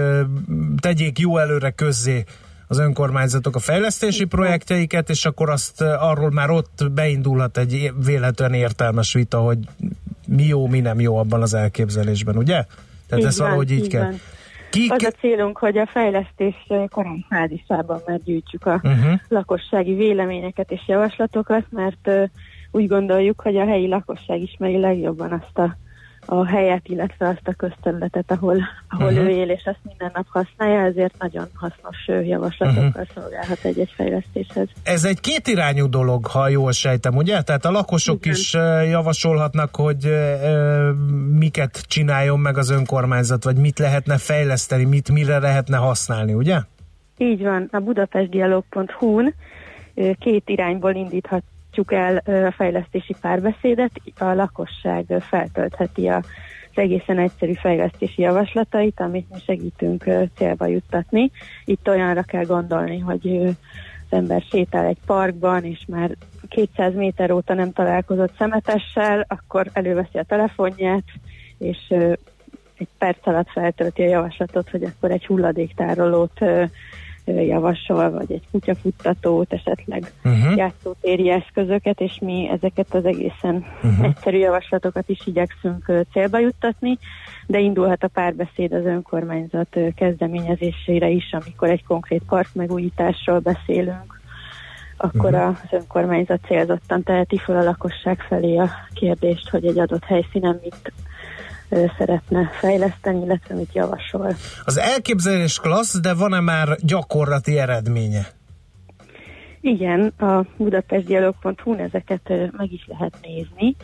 tegyék jó előre közzé az önkormányzatok a fejlesztési projektjeiket, és akkor azt ö, arról már ott beindulhat egy véletlen értelmes vita, hogy mi jó, mi nem jó abban az elképzelésben, ugye? Tehát Így ez van, valahogy így, így kell. van. Ki, Az a célunk, hogy a fejlesztés ö, korai fázisában már a uh-huh. lakossági véleményeket és javaslatokat, mert ö, úgy gondoljuk, hogy a helyi lakosság ismeri legjobban azt a, a helyet, illetve azt a közterületet, ahol, ahol Mhm. ő él, és azt minden nap használja, ezért nagyon hasznos javaslatokkal szolgálhat egy-egy fejlesztéshez. Ez egy kétirányú dolog, ha jól sejtem, ugye? Tehát a lakosok Igen. is javasolhatnak, hogy ö, miket csináljon meg az önkormányzat, vagy mit lehetne fejleszteni, mit mire lehetne használni, ugye? Így van, a budapestdialog.hu-n két irányból indíthatjuk el a fejlesztési párbeszédet. A lakosság feltöltheti a egészen egyszerű fejlesztési javaslatait, amit mi segítünk célba juttatni. Itt olyanra kell gondolni, hogy az ember sétál egy parkban, és már 200 méter óta nem találkozott szemetessel, akkor előveszi a telefonját, és egy perc alatt feltölti a javaslatot, hogy akkor egy hulladéktárolót javasol, vagy egy kutyafuttatót, esetleg Uh-huh. játszótéri eszközöket, és mi ezeket az egészen uh-huh. egyszerű javaslatokat is igyekszünk célba juttatni, de indulhat a párbeszéd az önkormányzat kezdeményezésére is, amikor egy konkrét park megújításról beszélünk, akkor uh-huh. az önkormányzat célzottan teheti fel a lakosság felé a kérdést, hogy egy adott helyszínen mit szeretne fejleszteni, illetve mit javasol. Az elképzelés klassz, de van-e már gyakorlati eredménye? Igen, a budapestdialog.hu-n ezeket meg is lehet nézni.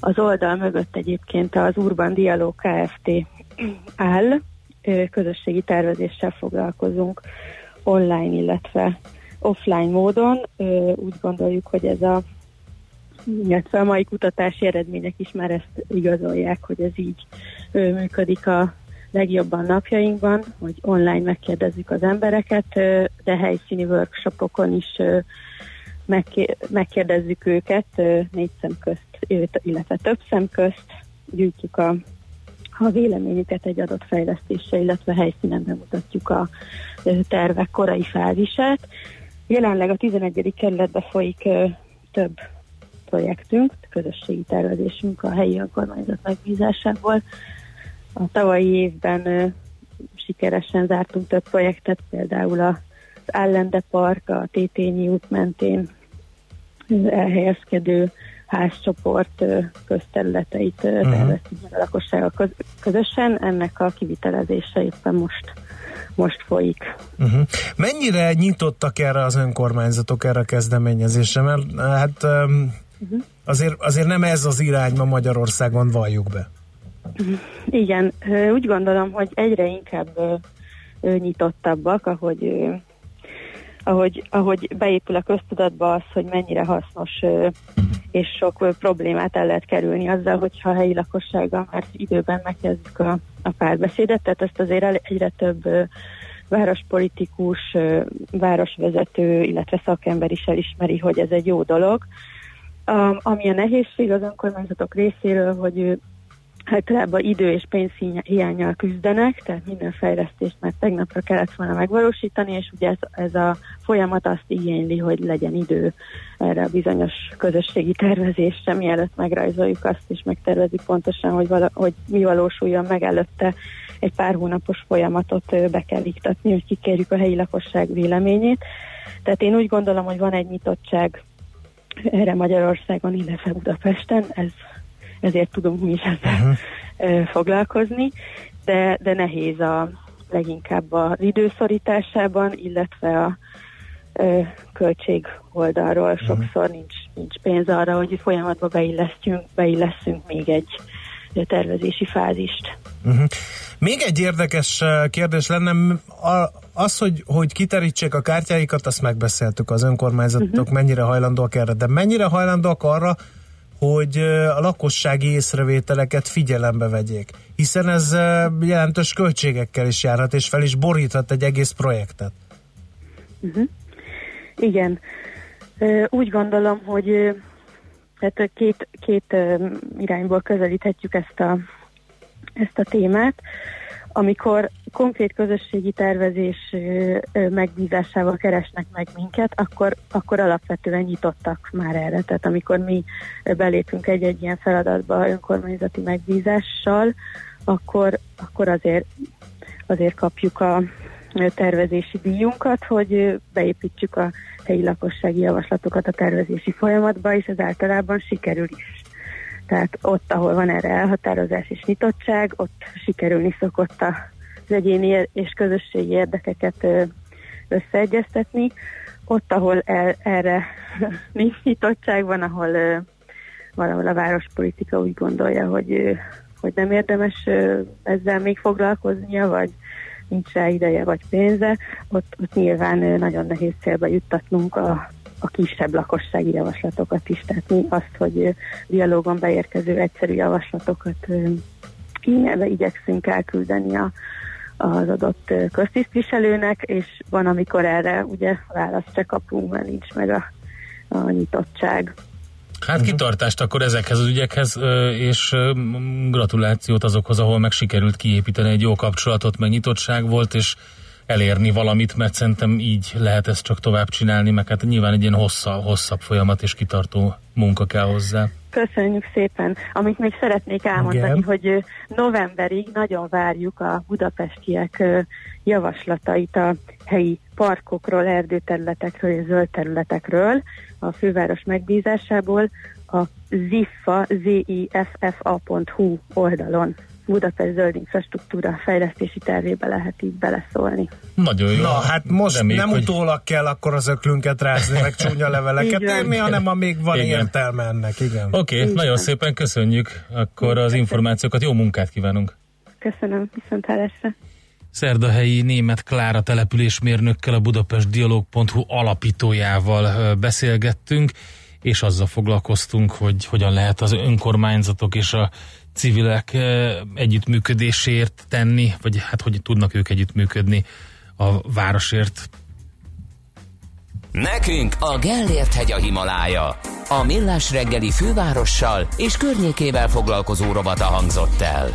Az oldal mögött egyébként az Urban Dialog Kft. áll, közösségi tervezéssel foglalkozunk online, illetve offline módon. Úgy gondoljuk, hogy ez a illetve a mai kutatási eredmények is már ezt igazolják, hogy ez így működik a legjobban napjainkban, hogy online megkérdezzük az embereket, de helyszíni workshopokon is megkérdezzük őket négy szem közt, illetve több szem közt, gyűjtjük a, a véleményüket egy adott fejlesztésre, illetve helyszínen bemutatjuk a tervek korai fázisát. Jelenleg a 11. kerületben folyik több projektünk, közösségi tervezésünk a helyi önkormányzat megbízásából. A tavalyi évben ö, sikeresen zártunk több projektet, például a- az Állende Park, a Tétényi út mentén elhelyezkedő házcsoport közterületeit uh Mhm. terveztünk a lakossággal köz- közösen. Ennek a kivitelezése éppen most, most folyik. Uh-huh. Mennyire nyitottak erre az önkormányzatok erre a kezdeményezésre? Mert hát Uh-huh. azért, azért nem ez az irány ma Magyarországon, valljuk be. Igen, ö, úgy gondolom, hogy egyre inkább ö, nyitottabbak, ahogy, ö, ahogy, ahogy beépül a köztudatba az, hogy mennyire hasznos és sok problémát el lehet kerülni azzal, hogyha a helyi lakossággal már időben megkezdjük a, a párbeszédet, tehát ezt azért egyre több várospolitikus, városvezető, illetve szakember is elismeri, hogy ez egy jó dolog. Ami a nehézség az önkormányzatok részéről, hogy általában idő és pénz hiányjal küzdenek, tehát minden fejlesztést már tegnapra kellett volna megvalósítani, és ugye ez, ez a folyamat azt igényli, hogy legyen idő erre a bizonyos közösségi tervezésre, mielőtt megrajzoljuk azt, és megtervezik pontosan, hogy, vala, hogy mi valósuljon meg előtte egy pár hónapos folyamatot be kell iktatni, hogy kikérjük a helyi lakosság véleményét. Tehát én úgy gondolom, hogy van egy nyitottság erre Magyarországon, illetve Budapesten, ez, ezért tudunk mi is ezzel uh-huh. foglalkozni, de, de nehéz a leginkább az időszorításában, illetve a ö, költség oldalról sokszor nincs, nincs pénz arra, hogy folyamatba beillesztjünk, beillesszünk még egy tervezési fázist. Uh-huh. Még egy érdekes eh, kérdés lenne, a- az, hogy, hogy kiterítsék a kártyáikat, azt megbeszéltük az önkormányzatok, uh-huh. mennyire hajlandóak erre, de mennyire hajlandóak arra, hogy eh, a lakossági észrevételeket figyelembe vegyék, hiszen ez eh, jelentős költségekkel is járhat, és fel is boríthat egy egész projektet. Uh-huh. Igen. Úgy gondolom, hogy tehát két, két irányból közelíthetjük ezt a, ezt a témát. Amikor konkrét közösségi tervezés megbízásával keresnek meg minket, akkor, akkor alapvetően nyitottak már erre. Tehát amikor mi belépünk egy-egy ilyen feladatba önkormányzati megbízással, akkor, akkor azért, azért kapjuk a tervezési díjunkat, hogy beépítsük a helyi lakossági javaslatokat a tervezési folyamatba, és ez általában sikerül is. Tehát ott, ahol van erre elhatározás és nyitottság, ott sikerülni szokott az egyéni és közösségi érdekeket összeegyeztetni. Ott, ahol el, erre nincs nyitottság, van, ahol valahol a várospolitika úgy gondolja, hogy, hogy nem érdemes ezzel még foglalkoznia, vagy nincs rá ideje vagy pénze, ott, ott nyilván nagyon nehéz célba juttatnunk a, a kisebb lakossági javaslatokat is. Tehát mi azt, hogy dialógon beérkező egyszerű javaslatokat e-mailbe igyekszünk elküldeni a, az adott köztisztviselőnek, és van, amikor erre ugye választ se kapunk, mert nincs meg a, a nyitottság. Hát kitartást akkor ezekhez az ügyekhez, és gratulációt azokhoz, ahol meg sikerült kiépíteni egy jó kapcsolatot, meg nyitottság volt, és elérni valamit, mert szerintem így lehet ezt csak tovább csinálni, meg hát nyilván egy ilyen hosszabb, hosszabb folyamat és kitartó munka kell hozzá. Köszönjük szépen. Amit még szeretnék elmondani, Igen. hogy novemberig nagyon várjuk a budapestiek javaslatait a helyi parkokról, erdőterületekről és zöld területekről a főváros megbízásából a ziffa, ziffa.hu oldalon. Budapest zöld infrastruktúra fejlesztési tervébe lehet így beleszólni. Nagyon jó. Na, hát most Reméljük, nem hogy- utólag kell akkor az öklünket rázni, meg csúnya leveleket írni, hanem amíg van Igen. értelme ennek, igen. Oké, okay, nagyon van. szépen köszönjük akkor az információkat, jó munkát kívánunk! Köszönöm, viszontlátásra. Szerdahelyi német Klára településmérnökkel, a Budapest Dialog.hu alapítójával beszélgettünk, és azzal foglalkoztunk, hogy hogyan lehet az önkormányzatok és a civilek együttműködésért tenni, vagy hát hogy tudnak ők együttműködni a városért. Nekünk a Gellért hegy a Himalája. A Millás reggeli fővárossal és környékével foglalkozó rovata hangzott el.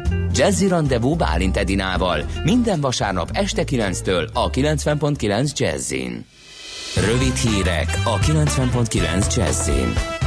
Jazzy Rendezvú Bálint Edinával minden vasárnap este 9-től a 90.9 Jazzin. Rövid hírek a 90.9 Jazzin.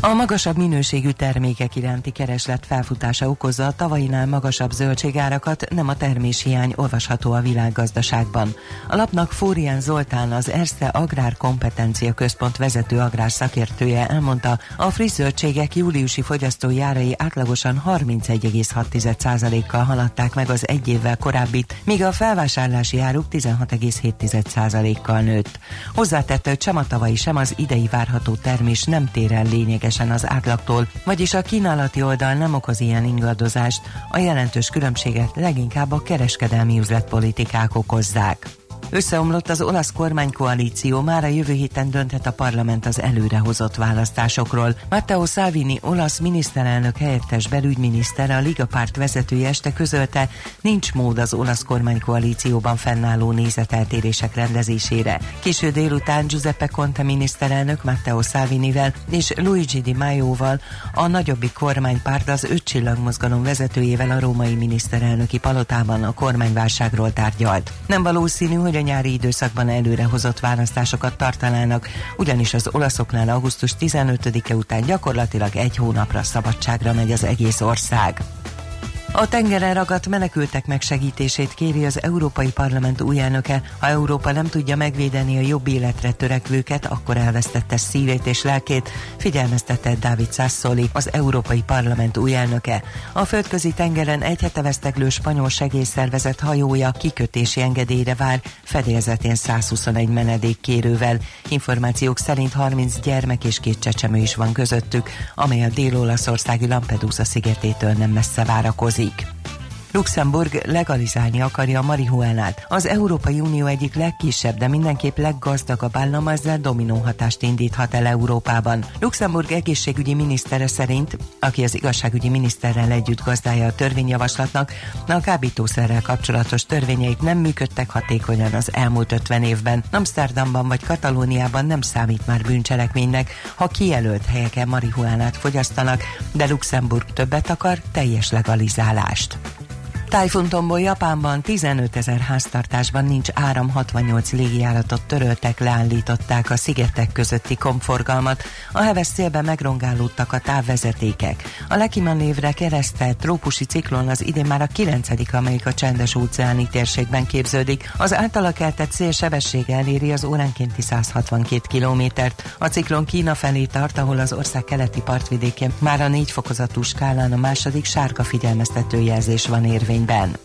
A magasabb minőségű termékek iránti kereslet felfutása okozza a tavainál magasabb zöldségárakat, nem a terméshiány olvasható a világgazdaságban. A lapnak Fórián Zoltán, az Erste Agrár Kompetencia Központ vezető agrár szakértője elmondta, a friss zöldségek júliusi fogyasztói árai átlagosan 31,6%-kal haladták meg az egy évvel korábbit, míg a felvásárlási áruk 16,7%-kal nőtt. Hozzátette, hogy sem a tavalyi, sem az idei várható termés nem tér el lényegesen az átlagtól, vagyis a kínálati oldal nem okoz ilyen ingadozást, a jelentős különbséget leginkább a kereskedelmi üzletpolitikák okozzák. Összeomlott az olasz kormánykoalíció, már a jövő héten dönthet a parlament az előrehozott választásokról. Matteo Salvini, olasz miniszterelnök helyettes belügyminiszter, a Liga párt vezetője este közölte, nincs mód az olasz kormánykoalícióban fennálló nézeteltérések rendezésére. Késő délután Giuseppe Conte miniszterelnök Matteo Salvinivel és Luigi Di Maio-val a nagyobbik kormánypárt az öt csillagmozgalom vezetőjével a római miniszterelnöki palotában a kormányválságról tárgyalt. Nem valószínű, hogy a nyári időszakban előrehozott választásokat tartanának, ugyanis az olaszoknál augusztus 15-e után gyakorlatilag egy hónapra szabadságra megy az egész ország. A tengeren ragadt menekültek megsegítését kéri az Európai Parlament új elnöke. Ha Európa nem tudja megvédeni a jobb életre törekvőket, akkor elvesztette szívét és lelkét, figyelmeztette Dávid Sassoli, az Európai Parlament új elnöke. A földközi tengeren egy hete veszteglő spanyol segélyszervezet hajója kikötési engedélyre vár, fedélzetén 121 menedékkérővel. Információk szerint 30 gyermek és két csecsemő is van közöttük, amely a dél-olaszországi Lampedusa szigetétől nem messze várakozik változik. Luxemburg legalizálni akarja a marihuánát. Az Európai Unió egyik legkisebb, de mindenképp leggazdagabb állama ezzel dominó hatást indíthat el Európában. Luxemburg egészségügyi minisztere szerint, aki az igazságügyi miniszterrel együtt gazdája a törvényjavaslatnak, a kábítószerrel kapcsolatos törvényeik nem működtek hatékonyan az elmúlt 50 évben. Amsterdamban vagy Katalóniában nem számít már bűncselekménynek, ha kijelölt helyeken marihuánát fogyasztanak, de Luxemburg többet akar, teljes legalizálást. Tájfuntomból Japánban 15 ezer háztartásban nincs áram, 68 légijáratot töröltek, leállították a szigetek közötti komforgalmat, a heves szélben megrongálódtak a távvezetékek. A Lekiman névre keresztelt trópusi ciklon az idén már a 9 amelyik a csendes óceáni térségben képződik. Az általa keltett szél sebessége eléri az óránkénti 162 kilométert. A ciklon Kína felé tart, ahol az ország keleti partvidékén már a négy fokozatú skálán a második sárga figyelmeztető jelzés van érvény érvényben.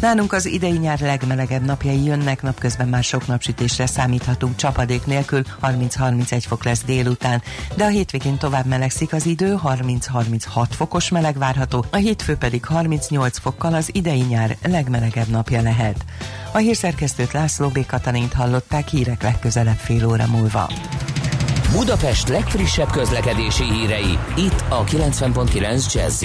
Nálunk az idei nyár legmelegebb napjai jönnek, napközben már sok napsütésre számíthatunk csapadék nélkül, 30-31 fok lesz délután, de a hétvégén tovább melegszik az idő, 30-36 fokos meleg várható, a hétfő pedig 38 fokkal az idei nyár legmelegebb napja lehet. A hírszerkesztőt László B. Katalint hallották hírek legközelebb fél óra múlva. Budapest legfrissebb közlekedési hírei, itt a 90.9 jazz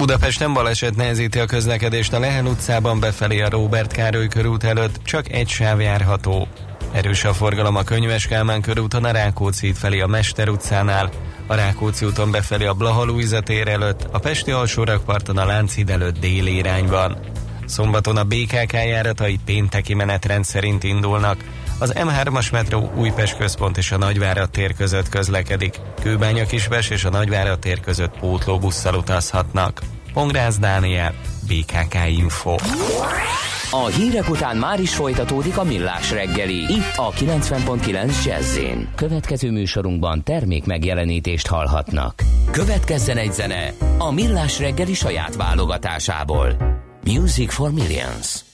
Budapesten baleset nehezíti a közlekedést a Lehen utcában befelé a Róbert Károly körút előtt, csak egy sáv járható. Erős a forgalom a Könyves Kálmán körúton a Rákóczi út felé a Mester utcánál, a Rákóczi úton befelé a Blaha Lujza tér előtt, a Pesti alsórakparton a Lánchíd előtt déli irányban. Szombaton a BKK járatai pénteki menetrend szerint indulnak, az M3-as metró Újpest központ és a Nagyvárad tér között közlekedik. Kőbánya Kisves és a Nagyvárad tér között pótlóbusszal utazhatnak. Pongrász Dániel, BKK Info. A hírek után már is folytatódik a millás reggeli. Itt a 90.9 jazz Következő műsorunkban termék megjelenítést hallhatnak. Következzen egy zene a millás reggeli saját válogatásából. Music for Millions.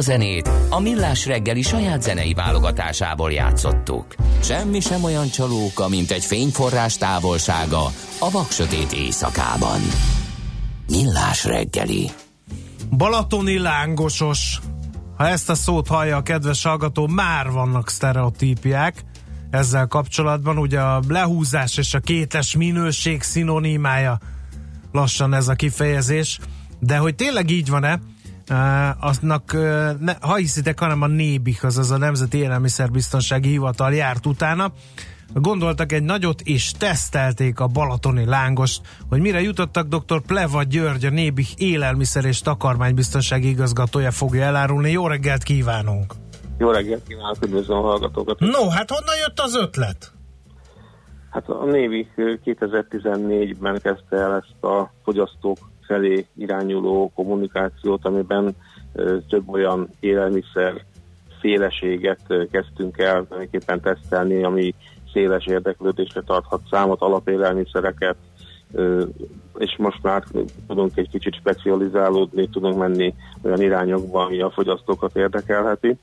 A zenét a Millás reggeli saját zenei válogatásából játszottuk. Semmi sem olyan csalóka, mint egy fényforrás távolsága a vaksötét éjszakában. Millás reggeli. Balatoni lángosos. Ha ezt a szót hallja a kedves hallgató, már vannak sztereotípiák ezzel kapcsolatban. Ugye a lehúzás és a kétes minőség szinonimája lassan ez a kifejezés. De hogy tényleg így van-e, Uh, aznak, uh, ne, ha hiszitek, hanem a NÉBIK, azaz a Nemzeti Élelmiszerbiztonsági Hivatal járt utána. Gondoltak egy nagyot, és tesztelték a balatoni lángost, hogy mire jutottak, dr. Pleva György, a NÉBIK élelmiszer és takarmánybiztonsági igazgatója fogja elárulni. Jó reggelt kívánunk! Jó reggelt kívánok, üdvözlöm a hallgatókat. No, hát honnan jött az ötlet? Hát a Névi 2014-ben kezdte el ezt a fogyasztók felé irányuló kommunikációt, amiben több olyan élelmiszer széleséget kezdtünk el tulajdonképpen tesztelni, ami széles érdeklődésre tarthat számot, alapélelmiszereket, és most már tudunk egy kicsit specializálódni, tudunk menni olyan irányokba, ami a fogyasztókat érdekelheti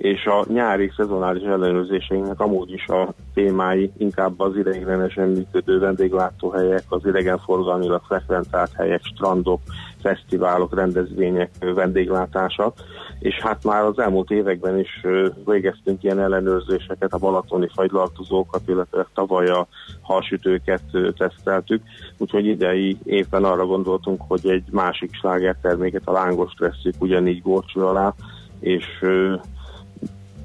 és a nyári szezonális ellenőrzéseinknek amúgy is a témái inkább az ideiglenesen működő vendéglátóhelyek, az idegenforgalmilag frekventált helyek, strandok, fesztiválok, rendezvények vendéglátása, és hát már az elmúlt években is végeztünk ilyen ellenőrzéseket, a balatoni fagylaltozókat, illetve tavaly a halsütőket teszteltük, úgyhogy idei évben arra gondoltunk, hogy egy másik slágerterméket, a lángost vesszük ugyanígy górcső alá, és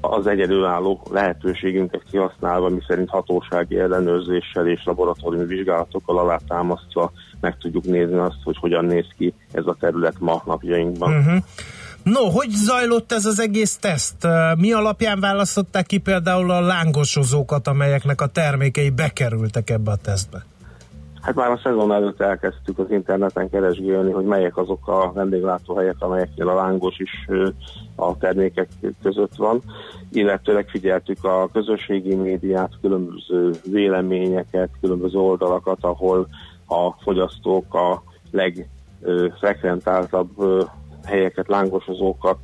az egyedülálló lehetőségünket kihasználva, mi szerint hatósági ellenőrzéssel és laboratóriumi vizsgálatokkal alátámasztva meg tudjuk nézni azt, hogy hogyan néz ki ez a terület ma napjainkban. Uh-huh. No, hogy zajlott ez az egész teszt? Mi alapján választották ki például a lángosozókat, amelyeknek a termékei bekerültek ebbe a tesztbe? Hát már a szezon előtt elkezdtük az interneten keresgélni, hogy melyek azok a vendéglátóhelyek, amelyeknél a lángos is a termékek között van, illetőleg figyeltük a közösségi médiát, különböző véleményeket, különböző oldalakat, ahol a fogyasztók a legfrekventáltabb helyeket, lángosozókat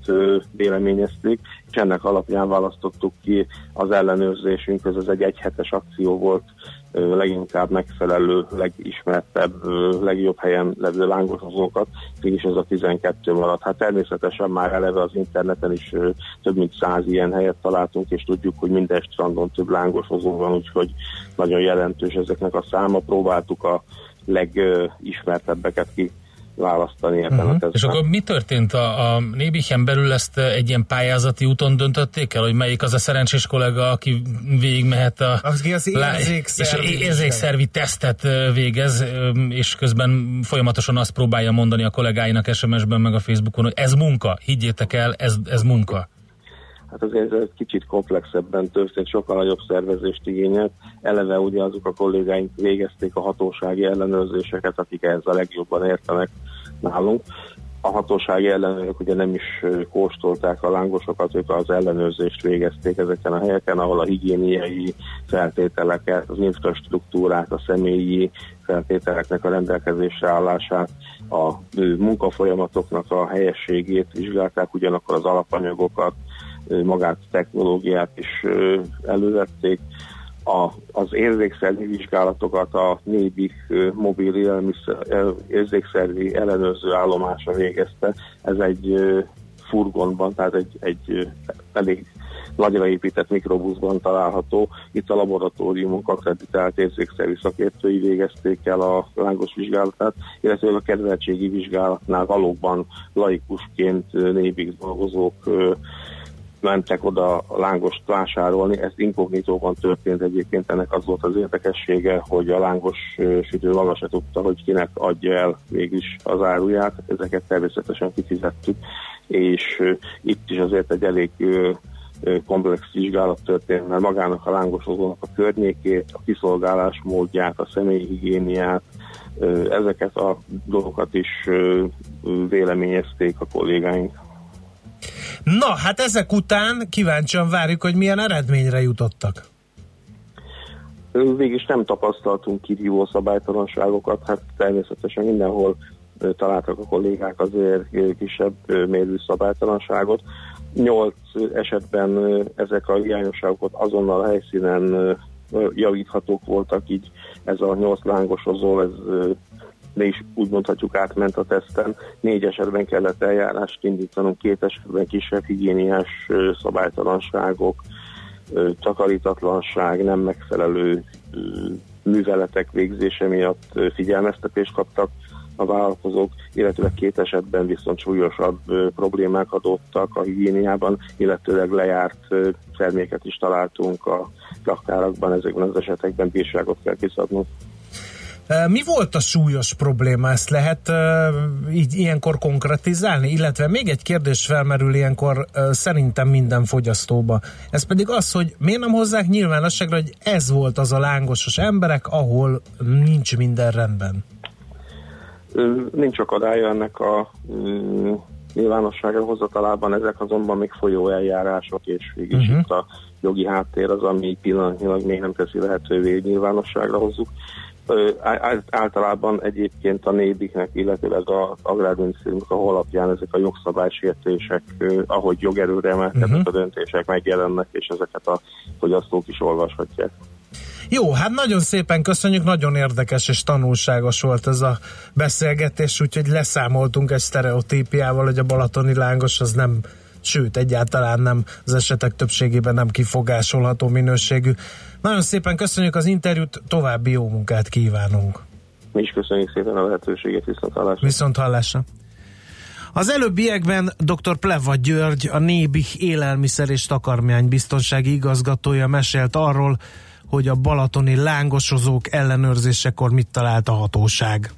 véleményezték, és ennek alapján választottuk ki az ellenőrzésünk, ez egy egyhetes akció volt, leginkább megfelelő, legismertebb, legjobb helyen levő lángosozókat, mégis ez a 12 maradt. Hát természetesen már eleve az interneten is több mint száz ilyen helyet találtunk, és tudjuk, hogy minden strandon több lángosozó van, úgyhogy nagyon jelentős ezeknek a száma. Próbáltuk a legismertebbeket ki választani ebben Uh-huh. a És tesztben. akkor mi történt a, a Nébichen belül ezt eh, egy ilyen pályázati úton döntötték el, hogy melyik az a szerencsés kollega, aki végigmehet a Aki az érzékszervi és érzékszervi tesztet eh, végez, eh, és közben folyamatosan azt próbálja mondani a kollégáinak SMS-ben meg a Facebookon, hogy ez munka, higgyétek el, ez, ez munka. Hát azért ez kicsit komplexebben történt, sokkal nagyobb szervezést igényelt. Eleve ugye azok a kollégáink végezték a hatósági ellenőrzéseket, akik ehhez a legjobban értenek nálunk. A hatósági ellenőrök ugye nem is kóstolták a lángosokat, ők az ellenőrzést végezték ezeken a helyeken, ahol a higiéniai feltételeket, az infrastruktúrát, a személyi feltételeknek a rendelkezésre állását, a munkafolyamatoknak a helyességét vizsgálták, ugyanakkor az alapanyagokat, magát technológiát is elővették. A, az érzékszervi vizsgálatokat a Nébik mobil élelmiszer, el- érzékszervi ellenőrző állomása végezte. Ez egy furgonban, tehát egy, egy elég nagyra épített mikrobuszban található. Itt a laboratóriumok akreditált érzékszervi szakértői végezték el a lángos vizsgálatát, illetve a kedveltségi vizsgálatnál valóban laikusként ö, nébik dolgozók mentek oda a lángost vásárolni. Ez inkognitóban történt egyébként, ennek az volt az érdekessége, hogy a lángos sütő maga se tudta, hogy kinek adja el végülis az áruját. Ezeket természetesen kifizettük, és itt is azért egy elég komplex vizsgálat történt, mert magának a lángosozónak a környékét, a kiszolgálás módját, a személyi higiéniát, ö, ezeket a dolgokat is véleményezték a kollégáink. Na, hát ezek után kíváncsian várjuk, hogy milyen eredményre jutottak. Végig nem tapasztaltunk kirívó szabálytalanságokat, hát természetesen mindenhol találtak a kollégák azért kisebb mérő szabálytalanságot. Nyolc esetben ezek a hiányosságok azonnal a helyszínen javíthatók voltak, így ez a nyolc lángosozó, ez de is úgy mondhatjuk átment a teszten. Négy esetben kellett eljárást indítanunk, két esetben kisebb higiéniás szabálytalanságok, takarítatlanság, nem megfelelő műveletek végzése miatt figyelmeztetést kaptak a vállalkozók, illetve két esetben viszont súlyosabb problémák adottak a higiéniában, illetőleg lejárt terméket is találtunk a raktárakban, ezekben az esetekben bírságot kell kiszabnunk. Mi volt a súlyos probléma? Ezt lehet így ilyenkor konkretizálni? Illetve még egy kérdés felmerül ilyenkor szerintem minden fogyasztóba. Ez pedig az, hogy miért nem hozzák nyilvánosságra, hogy ez volt az a lángosos emberek, ahol nincs minden rendben. Nincs akadálya ennek a mm, nyilvánosságra hozatalában, ezek azonban még folyó eljárások, és végig Mhm. uh-huh. itt a jogi háttér az, ami pillanatnyilag még nem teszi lehetővé, hogy nyilvánosságra hozzuk. Általában egyébként a nébiknek, illetőleg az agrárminisztériumnak a honlapján ezek a jogszabálysértések, ahogy jogerőre emelkednek uh-huh. a döntések megjelennek, és ezeket a fogyasztók is olvashatják. Jó, hát nagyon szépen köszönjük, nagyon érdekes és tanulságos volt ez a beszélgetés, úgyhogy leszámoltunk egy sztereotípiával, hogy a balatoni lángos az nem, sőt, egyáltalán nem, az esetek többségében nem kifogásolható minőségű. Nagyon szépen köszönjük az interjút, további jó munkát kívánunk. Mi is köszönjük szépen a lehetőséget, viszont hallásra. Viszont hallásra. Az előbbiekben dr. Pleva György, a Nébi élelmiszer és takarmány biztonsági igazgatója mesélt arról, hogy a balatoni lángosozók ellenőrzésekor mit talált a hatóság.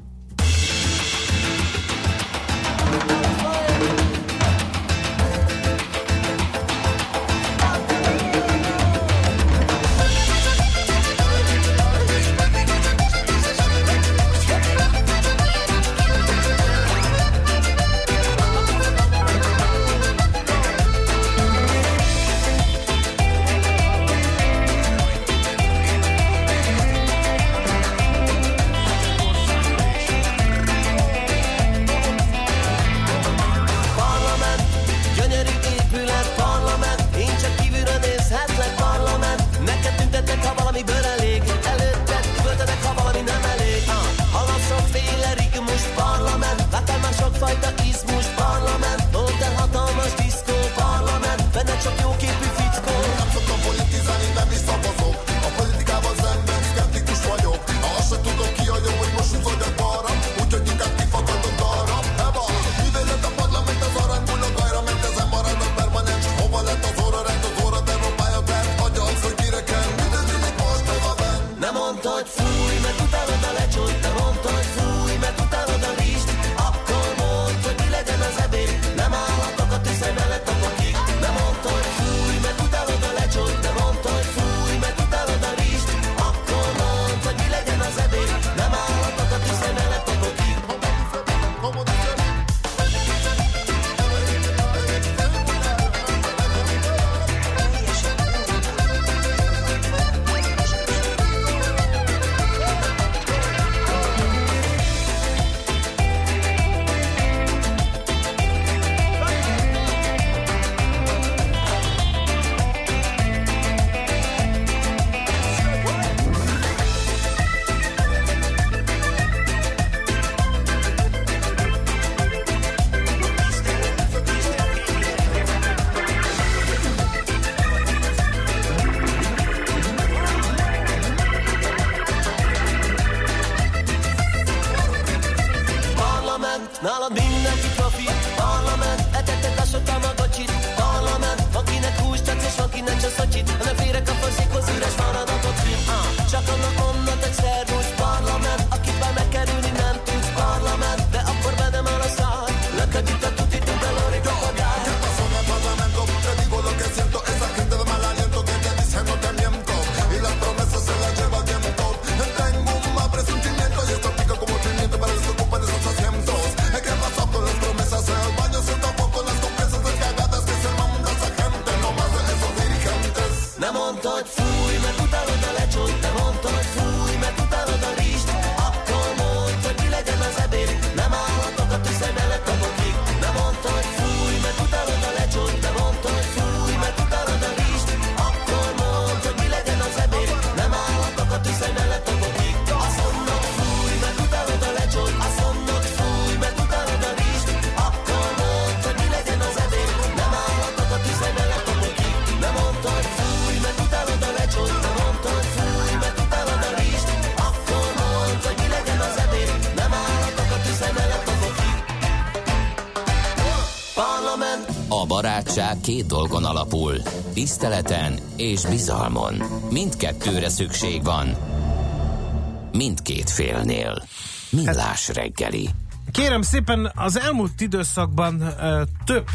Két dolgon alapul, tiszteleten és bizalmon. Mindkettőre szükség van. Mindkét félnél. Millás reggeli. Kérem szépen, az elmúlt időszakban ö, több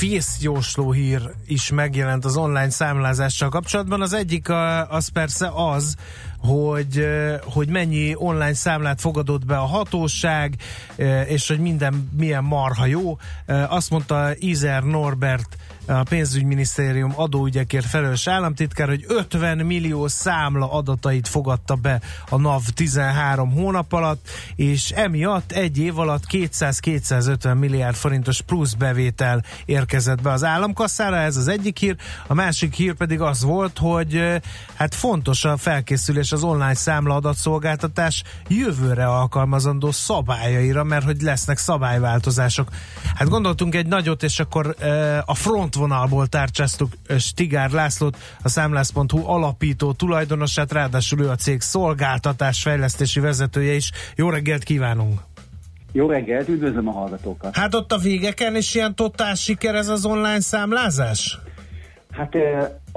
vészjósló hír is megjelent az online számlázással kapcsolatban. Az egyik a, az persze az, hogy, ö, hogy mennyi online számlát fogadott be a hatóság, ö, és hogy minden milyen marha jó. Ö, Azt mondta Izer Norbert, a pénzügyminisztérium adóügyekért felelős államtitkár, hogy 50 millió számla adatait fogadta be a NAV 13 hónap alatt, és emiatt egy év alatt 200-250 milliárd forintos plusz bevétel érkezett be az államkasszára, ez az egyik hír. A másik hír pedig az volt, hogy hát fontos a felkészülés az online számla adatszolgáltatás jövőre alkalmazandó szabályaira, mert hogy lesznek szabályváltozások. Hát gondoltunk egy nagyot, és akkor a frontvonalból tárcsáztuk Stigár Lászlót, a számlász.hu alapító tulajdonosát, ráadásul ő a cég szolgáltatás fejlesztési vezetője is. Jó reggelt kívánunk! Jó reggelt, üdvözlöm a hallgatókat! Hát ott a végeken is ilyen totál siker ez az online számlázás? Hát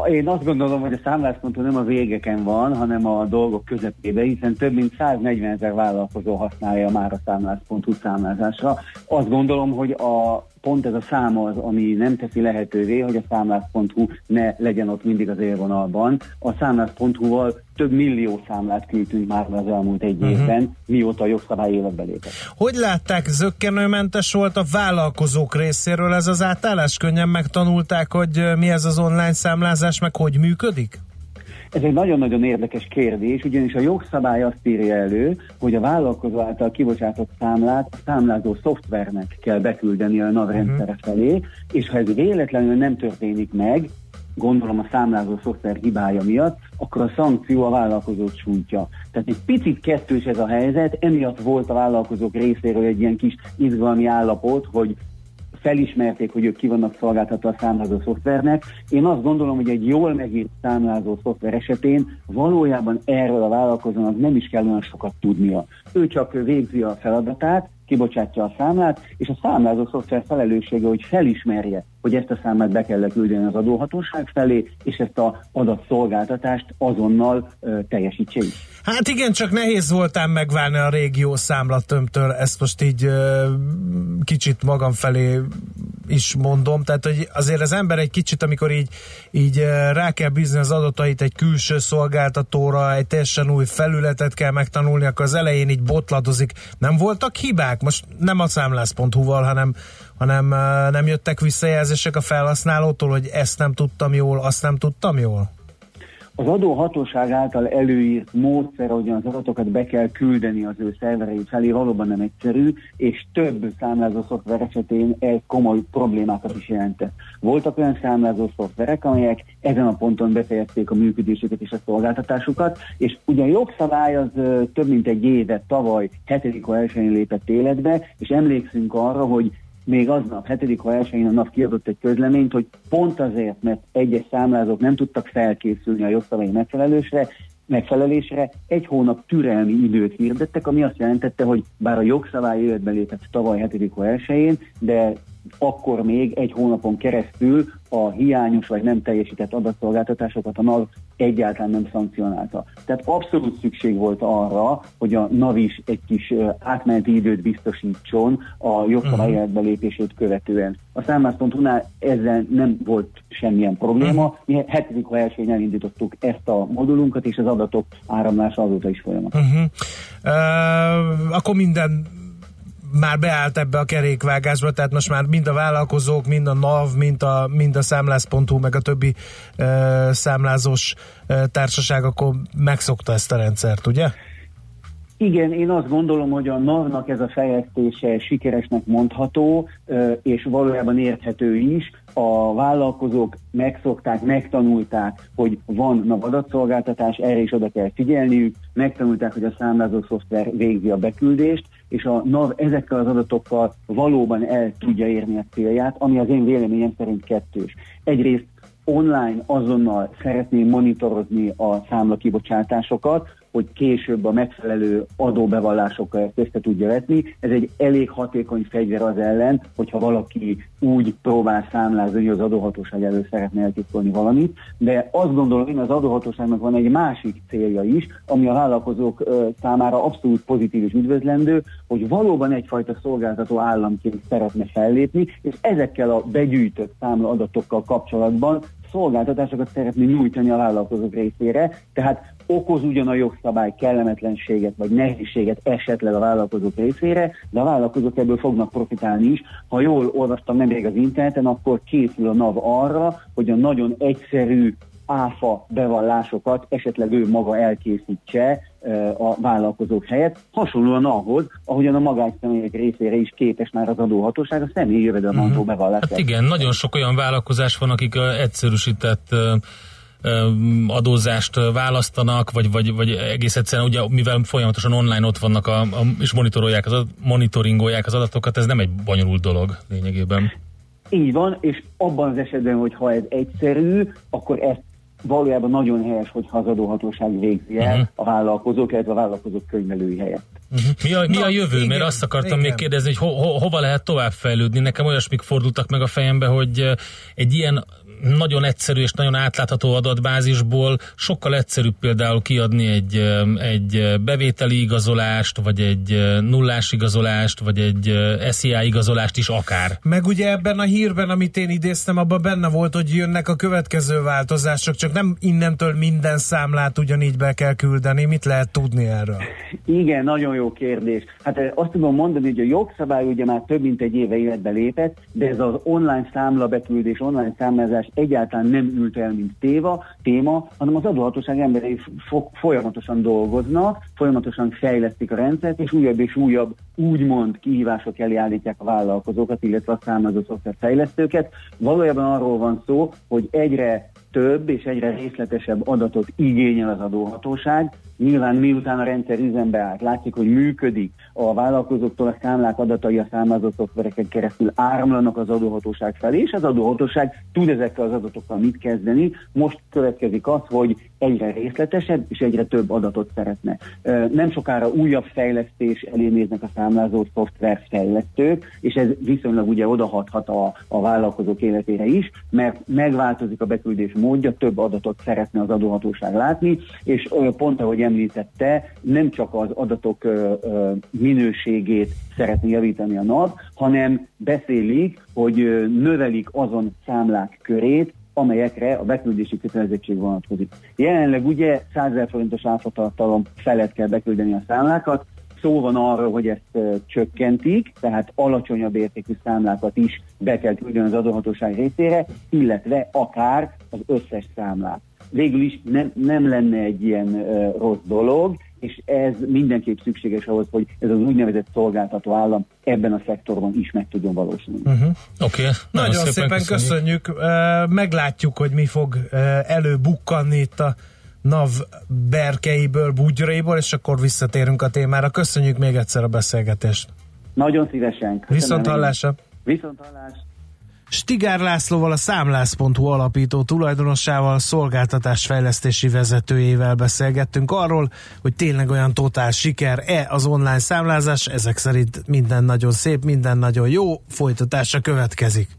én azt gondolom, hogy a számlászpontú nem a végeken van, hanem a dolgok közepében, hiszen több mint 140 ezer vállalkozó használja már a számlász.hu számlázásra. Azt gondolom, hogy a pont ez a szám az, ami nem teszi lehetővé, hogy a számlász.hu ne legyen ott mindig az élvonalban. A számlász.hu-val több millió számlát küldtünk már az elmúlt egy Mhm. évben, mióta a jogszabály életbe lépett. Hogy látták, zöggenőmentes volt a vállalkozók részéről ez az átállás? Könnyen megtanulták, hogy mi ez az online számlázás, meg hogy működik? Ez egy nagyon-nagyon érdekes kérdés, ugyanis a jogszabály azt írja elő, hogy a vállalkozó által kibocsátott számlát a számlázó szoftvernek kell beküldeni a NAV rendszere felé, és ha ez véletlenül nem történik meg, gondolom a számlázó szoftver hibája miatt, akkor a szankció a vállalkozót sújtja. Tehát egy picit kettős ez a helyzet, emiatt volt a vállalkozók részéről egy ilyen kis izgalmi állapot, hogy felismerték, hogy ők ki vannak szolgáltatva a számlázó szoftvernek. Én azt gondolom, hogy egy jól megírt számlázó szoftver esetén valójában erről a vállalkozónak nem is kell olyan sokat tudnia. Ő csak végzi a feladatát, kibocsátja a számlát, és a számlázó szoftver felelőssége, hogy felismerje, hogy ezt a számlát be kell küldeni az adóhatóság felé, és ezt a adatszolgáltatást azonnal ö, teljesítse is. Hát igen, csak nehéz voltám megválni a régió számlatömtől, ezt most így kicsit magam felé is mondom, tehát hogy azért az ember egy kicsit, amikor így, így rá kell bízni az adatait egy külső szolgáltatóra, egy teljesen új felületet kell megtanulni, akkor az elején így botladozik. Nem voltak hibák? Most nem a számlász.hu-val, hanem, hanem nem jöttek visszajelzések a felhasználótól, hogy ezt nem tudtam jól, azt nem tudtam jól? Az adóhatóság által előírt módszer, ahogyan az adatokat be kell küldeni az ő szerverei felé, valóban nem egyszerű, és több számlázó szoftver esetén ez komoly problémákat is jelentett. Voltak olyan számlázó szoftverek, amelyek ezen a ponton befejezték a működésüket és a szolgáltatásukat, és ugyan jogszabály az több mint egy éve tavaly 7. 1-én lépett életbe, és emlékszünk arra, hogy még aznap, 7. ha elsőjén a NAV kiadott egy közleményt, hogy pont azért, mert egyes számlázók nem tudtak felkészülni a jogszabályi megfelelésre, megfelelésre egy hónap türelmi időt hirdettek, ami azt jelentette, hogy bár a jogszabály életbe lépett tavaly 7. ha elsőjén, de akkor még egy hónapon keresztül a hiányos vagy nem teljesített adatszolgáltatásokat a NAV egyáltalán nem szankcionálta. Tehát abszolút szükség volt arra, hogy a NAV is egy kis átmeneti időt biztosítson a jogszabály életbe lépését követően. A számlász.hu-nál ezzel nem volt semmilyen probléma. Mi hetedik elsőn elindítottuk ezt a modulunkat, és az adatok áramlása azóta is folyamatos. Uh-huh. Uh, akkor minden már beállt ebbe a kerékvágásba, tehát most már mind a vállalkozók, mind a NAV, mind a, mind a számlász.hu, meg a többi uh, számlázós uh, társaság akkor megszokta ezt a rendszert, ugye? Igen, én azt gondolom, hogy a NAV-nak ez a fejlesztése sikeresnek mondható, ö, és valójában érthető is. A vállalkozók megszokták, megtanulták, hogy van NAV adatszolgáltatás, erre is oda kell figyelniük, megtanulták, hogy a számlázó szoftver végzi a beküldést, és a NAV ezekkel az adatokkal valóban el tudja érni a célját, ami az én véleményem szerint kettős. Egyrészt online azonnal szeretném monitorozni a számlakibocsátásokat, hogy később a megfelelő adóbevallásokkal ezt össze tudja vetni. Ez egy elég hatékony fegyver az ellen, hogyha valaki úgy próbál számlázni, hogy az adóhatóság elő szeretne eltitkolni valamit, de azt gondolom én az adóhatóságnak van egy másik célja is, ami a vállalkozók számára abszolút pozitív és üdvözlendő, hogy valóban egyfajta szolgáltató államként szeretne fellépni, és ezekkel a begyűjtött számla adatokkal kapcsolatban szolgáltatásokat szeretné nyújtani a vállalkozók részére, tehát okoz ugyan a jogszabály kellemetlenséget vagy nehézséget esetleg a vállalkozók részére, de a vállalkozók ebből fognak profitálni is. Ha jól olvastam nemrég az interneten, akkor készül a NAV arra, hogy a nagyon egyszerű áfa bevallásokat esetleg ő maga elkészítse a vállalkozók helyett, hasonlóan ahhoz, ahogyan a magánszemélyek részére is képes már az adóhatóság a személyi jövedelmantó bevallást. Hát igen, nagyon sok olyan vállalkozás van, akik egyszerűsített adózást választanak, vagy, vagy, vagy egész egyszerűen, ugye, mivel folyamatosan online ott vannak, a, a, és monitorolják az, monitoringolják az adatokat, ez nem egy bonyolult dolog lényegében. Így van, és abban az esetben, hogy ha ez egyszerű, akkor ezt valójában nagyon helyes, hogy az adóhatóság végzi el Mhm. a vállalkozók, illetve a vállalkozók könyvelői helyett. Mi a, mi a jövő? igen, Mert azt akartam igen. még kérdezni, hogy ho, ho, hova lehet továbbfejlődni. Nekem olyasmik fordultak meg a fejembe, hogy egy ilyen nagyon egyszerű és nagyon átlátható adatbázisból sokkal egyszerűbb például kiadni egy, egy eh, bevételi igazolást, vagy egy eh, nullás igazolást, vagy egy eh, SZIA igazolást is akár. Meg ugye ebben a hírben, amit én idéztem, abban benne volt, hogy jönnek a következő változások, csak nem innentől minden számlát ugyanígy be kell küldeni. Mit lehet tudni erről? Igen, nagyon jó kérdés. Hát azt tudom mondani, hogy a jogszabály ugye már több mint egy éve életbe lépett, de ez az online számlabeküldés, online számlázás egyáltalán nem ült el, mint téva, téma, hanem az adóhatóság emberei fo- folyamatosan dolgoznak, folyamatosan fejlesztik a rendszert, és újabb és újabb úgymond kihívások elé állítják a vállalkozókat, illetve a számlázó szoftverfejlesztőket. Valójában arról van szó, hogy egyre több és egyre részletesebb adatot igényel az adóhatóság. Nyilván miután a rendszer üzembe állt, látszik, hogy működik, a vállalkozóktól a számlák adatai a számlázó szoftvereken keresztül áramlanak az adóhatóság felé, és az adóhatóság tud ezekkel az adatokkal mit kezdeni. Most következik az, hogy egyre részletesebb és egyre több adatot szeretne. Nem sokára újabb fejlesztés elé néznek a számlázó szoftver fejlesztők, és ez viszonylag ugye odahathat a, a vállalkozók életére is, mert megváltozik a beküldés módja, több adatot szeretne az adóhatóság látni, és pont ahogy említette, nem csak az adatok minőségét szeretné javítani a NAV, hanem beszélik, hogy növelik azon számlák körét, amelyekre a beküldési kötelezettség vonatkozik. Jelenleg ugye 100 000 forintos áfatartalom felett kell beküldeni a számlákat, szó van arról, hogy ezt csökkentik, tehát alacsonyabb értékű számlákat is be kell küldeni az adóhatóság részére, illetve akár az összes számlát. Végül is nem, nem lenne egy ilyen ö, rossz dolog, és ez mindenképp szükséges ahhoz, hogy ez az úgynevezett szolgáltató állam ebben a szektorban is meg tudjon valósulni. Uh-huh. Oké, okay. Nagyon, Nagyon szépen, szépen köszönjük. köszönjük. Meglátjuk, hogy mi fog előbukkanni itt a NAV berkeiből, bugyraiból, és akkor visszatérünk a témára. Köszönjük még egyszer a beszélgetést. Nagyon szívesen. Köszönöm Viszont hallásra. Viszont hallás. Stigár Lászlóval a számlász.hu alapító tulajdonossával, szolgáltatásfejlesztési vezetőjével beszélgettünk arról, hogy tényleg olyan totál siker-e az online számlázás, ezek szerint minden nagyon szép, minden nagyon jó, folytatása következik.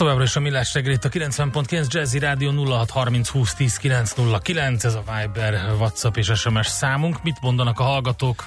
Továbbra is a Millás reggelt, a 90.9 Jazzy Rádió 0630 20 10 909, ez a Viber, WhatsApp és SMS számunk. Mit mondanak a hallgatók?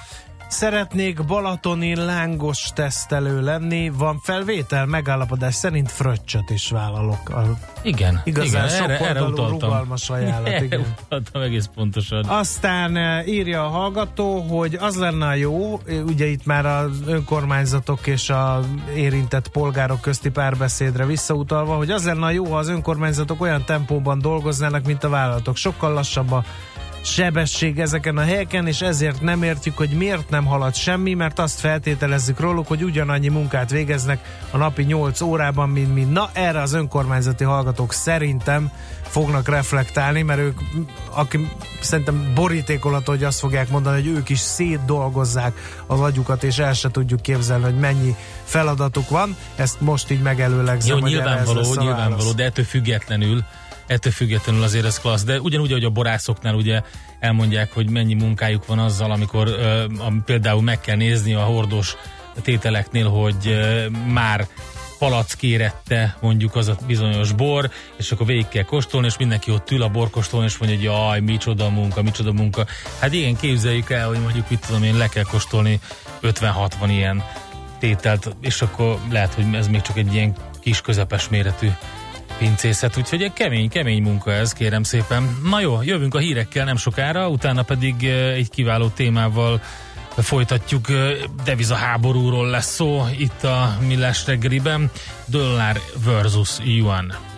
Szeretnék balatoni lángos tesztelő lenni, van felvétel, megállapodás szerint fröccsöt is vállalok. A Igen, Igazán igen, sok erre, erre utaltam. rugalmas ajánlat, Erre igen. utaltam egész pontosan. Aztán eh, írja a hallgató, hogy az lenne a jó, eh, ugye itt már az önkormányzatok és a érintett polgárok közti párbeszédre visszautalva, hogy az lenne a jó, ha az önkormányzatok olyan tempóban dolgoznának, mint a vállalatok. Sokkal lassabb a sebesség ezeken a helyeken, és ezért nem értjük, hogy miért nem halad semmi, mert azt feltételezzük róluk, hogy ugyanannyi munkát végeznek a napi 8 órában, mint mi. Na, erre az önkormányzati hallgatók szerintem fognak reflektálni, mert ők, aki szerintem borítékolható, hogy azt fogják mondani, hogy ők is szétdolgozzák az agyukat, és el se tudjuk képzelni, hogy mennyi feladatuk van. Ezt most így megelőlegzem, Jó, nyilvánvaló, nyilvánvaló, de ettől függetlenül ettől függetlenül azért ez klassz, de ugyanúgy, ahogy a borászoknál ugye elmondják, hogy mennyi munkájuk van azzal, amikor ö, például meg kell nézni a hordós tételeknél, hogy ö, már palackérette mondjuk az a bizonyos bor, és akkor végig kell kóstolni, és mindenki ott ül a borkóstolni, és mondja, hogy jaj, micsoda munka, micsoda munka. Hát igen, képzeljük el, hogy mondjuk, mit tudom én, le kell kóstolni 50-60 ilyen tételt, és akkor lehet, hogy ez még csak egy ilyen kis közepes méretű pincészet, úgyhogy egy kemény, kemény munka ez, kérem szépen. Na jó, jövünk a hírekkel nem sokára, utána pedig egy kiváló témával folytatjuk, eh, deviza háborúról lesz szó itt a Millás reggeliben, dollár versus yuan.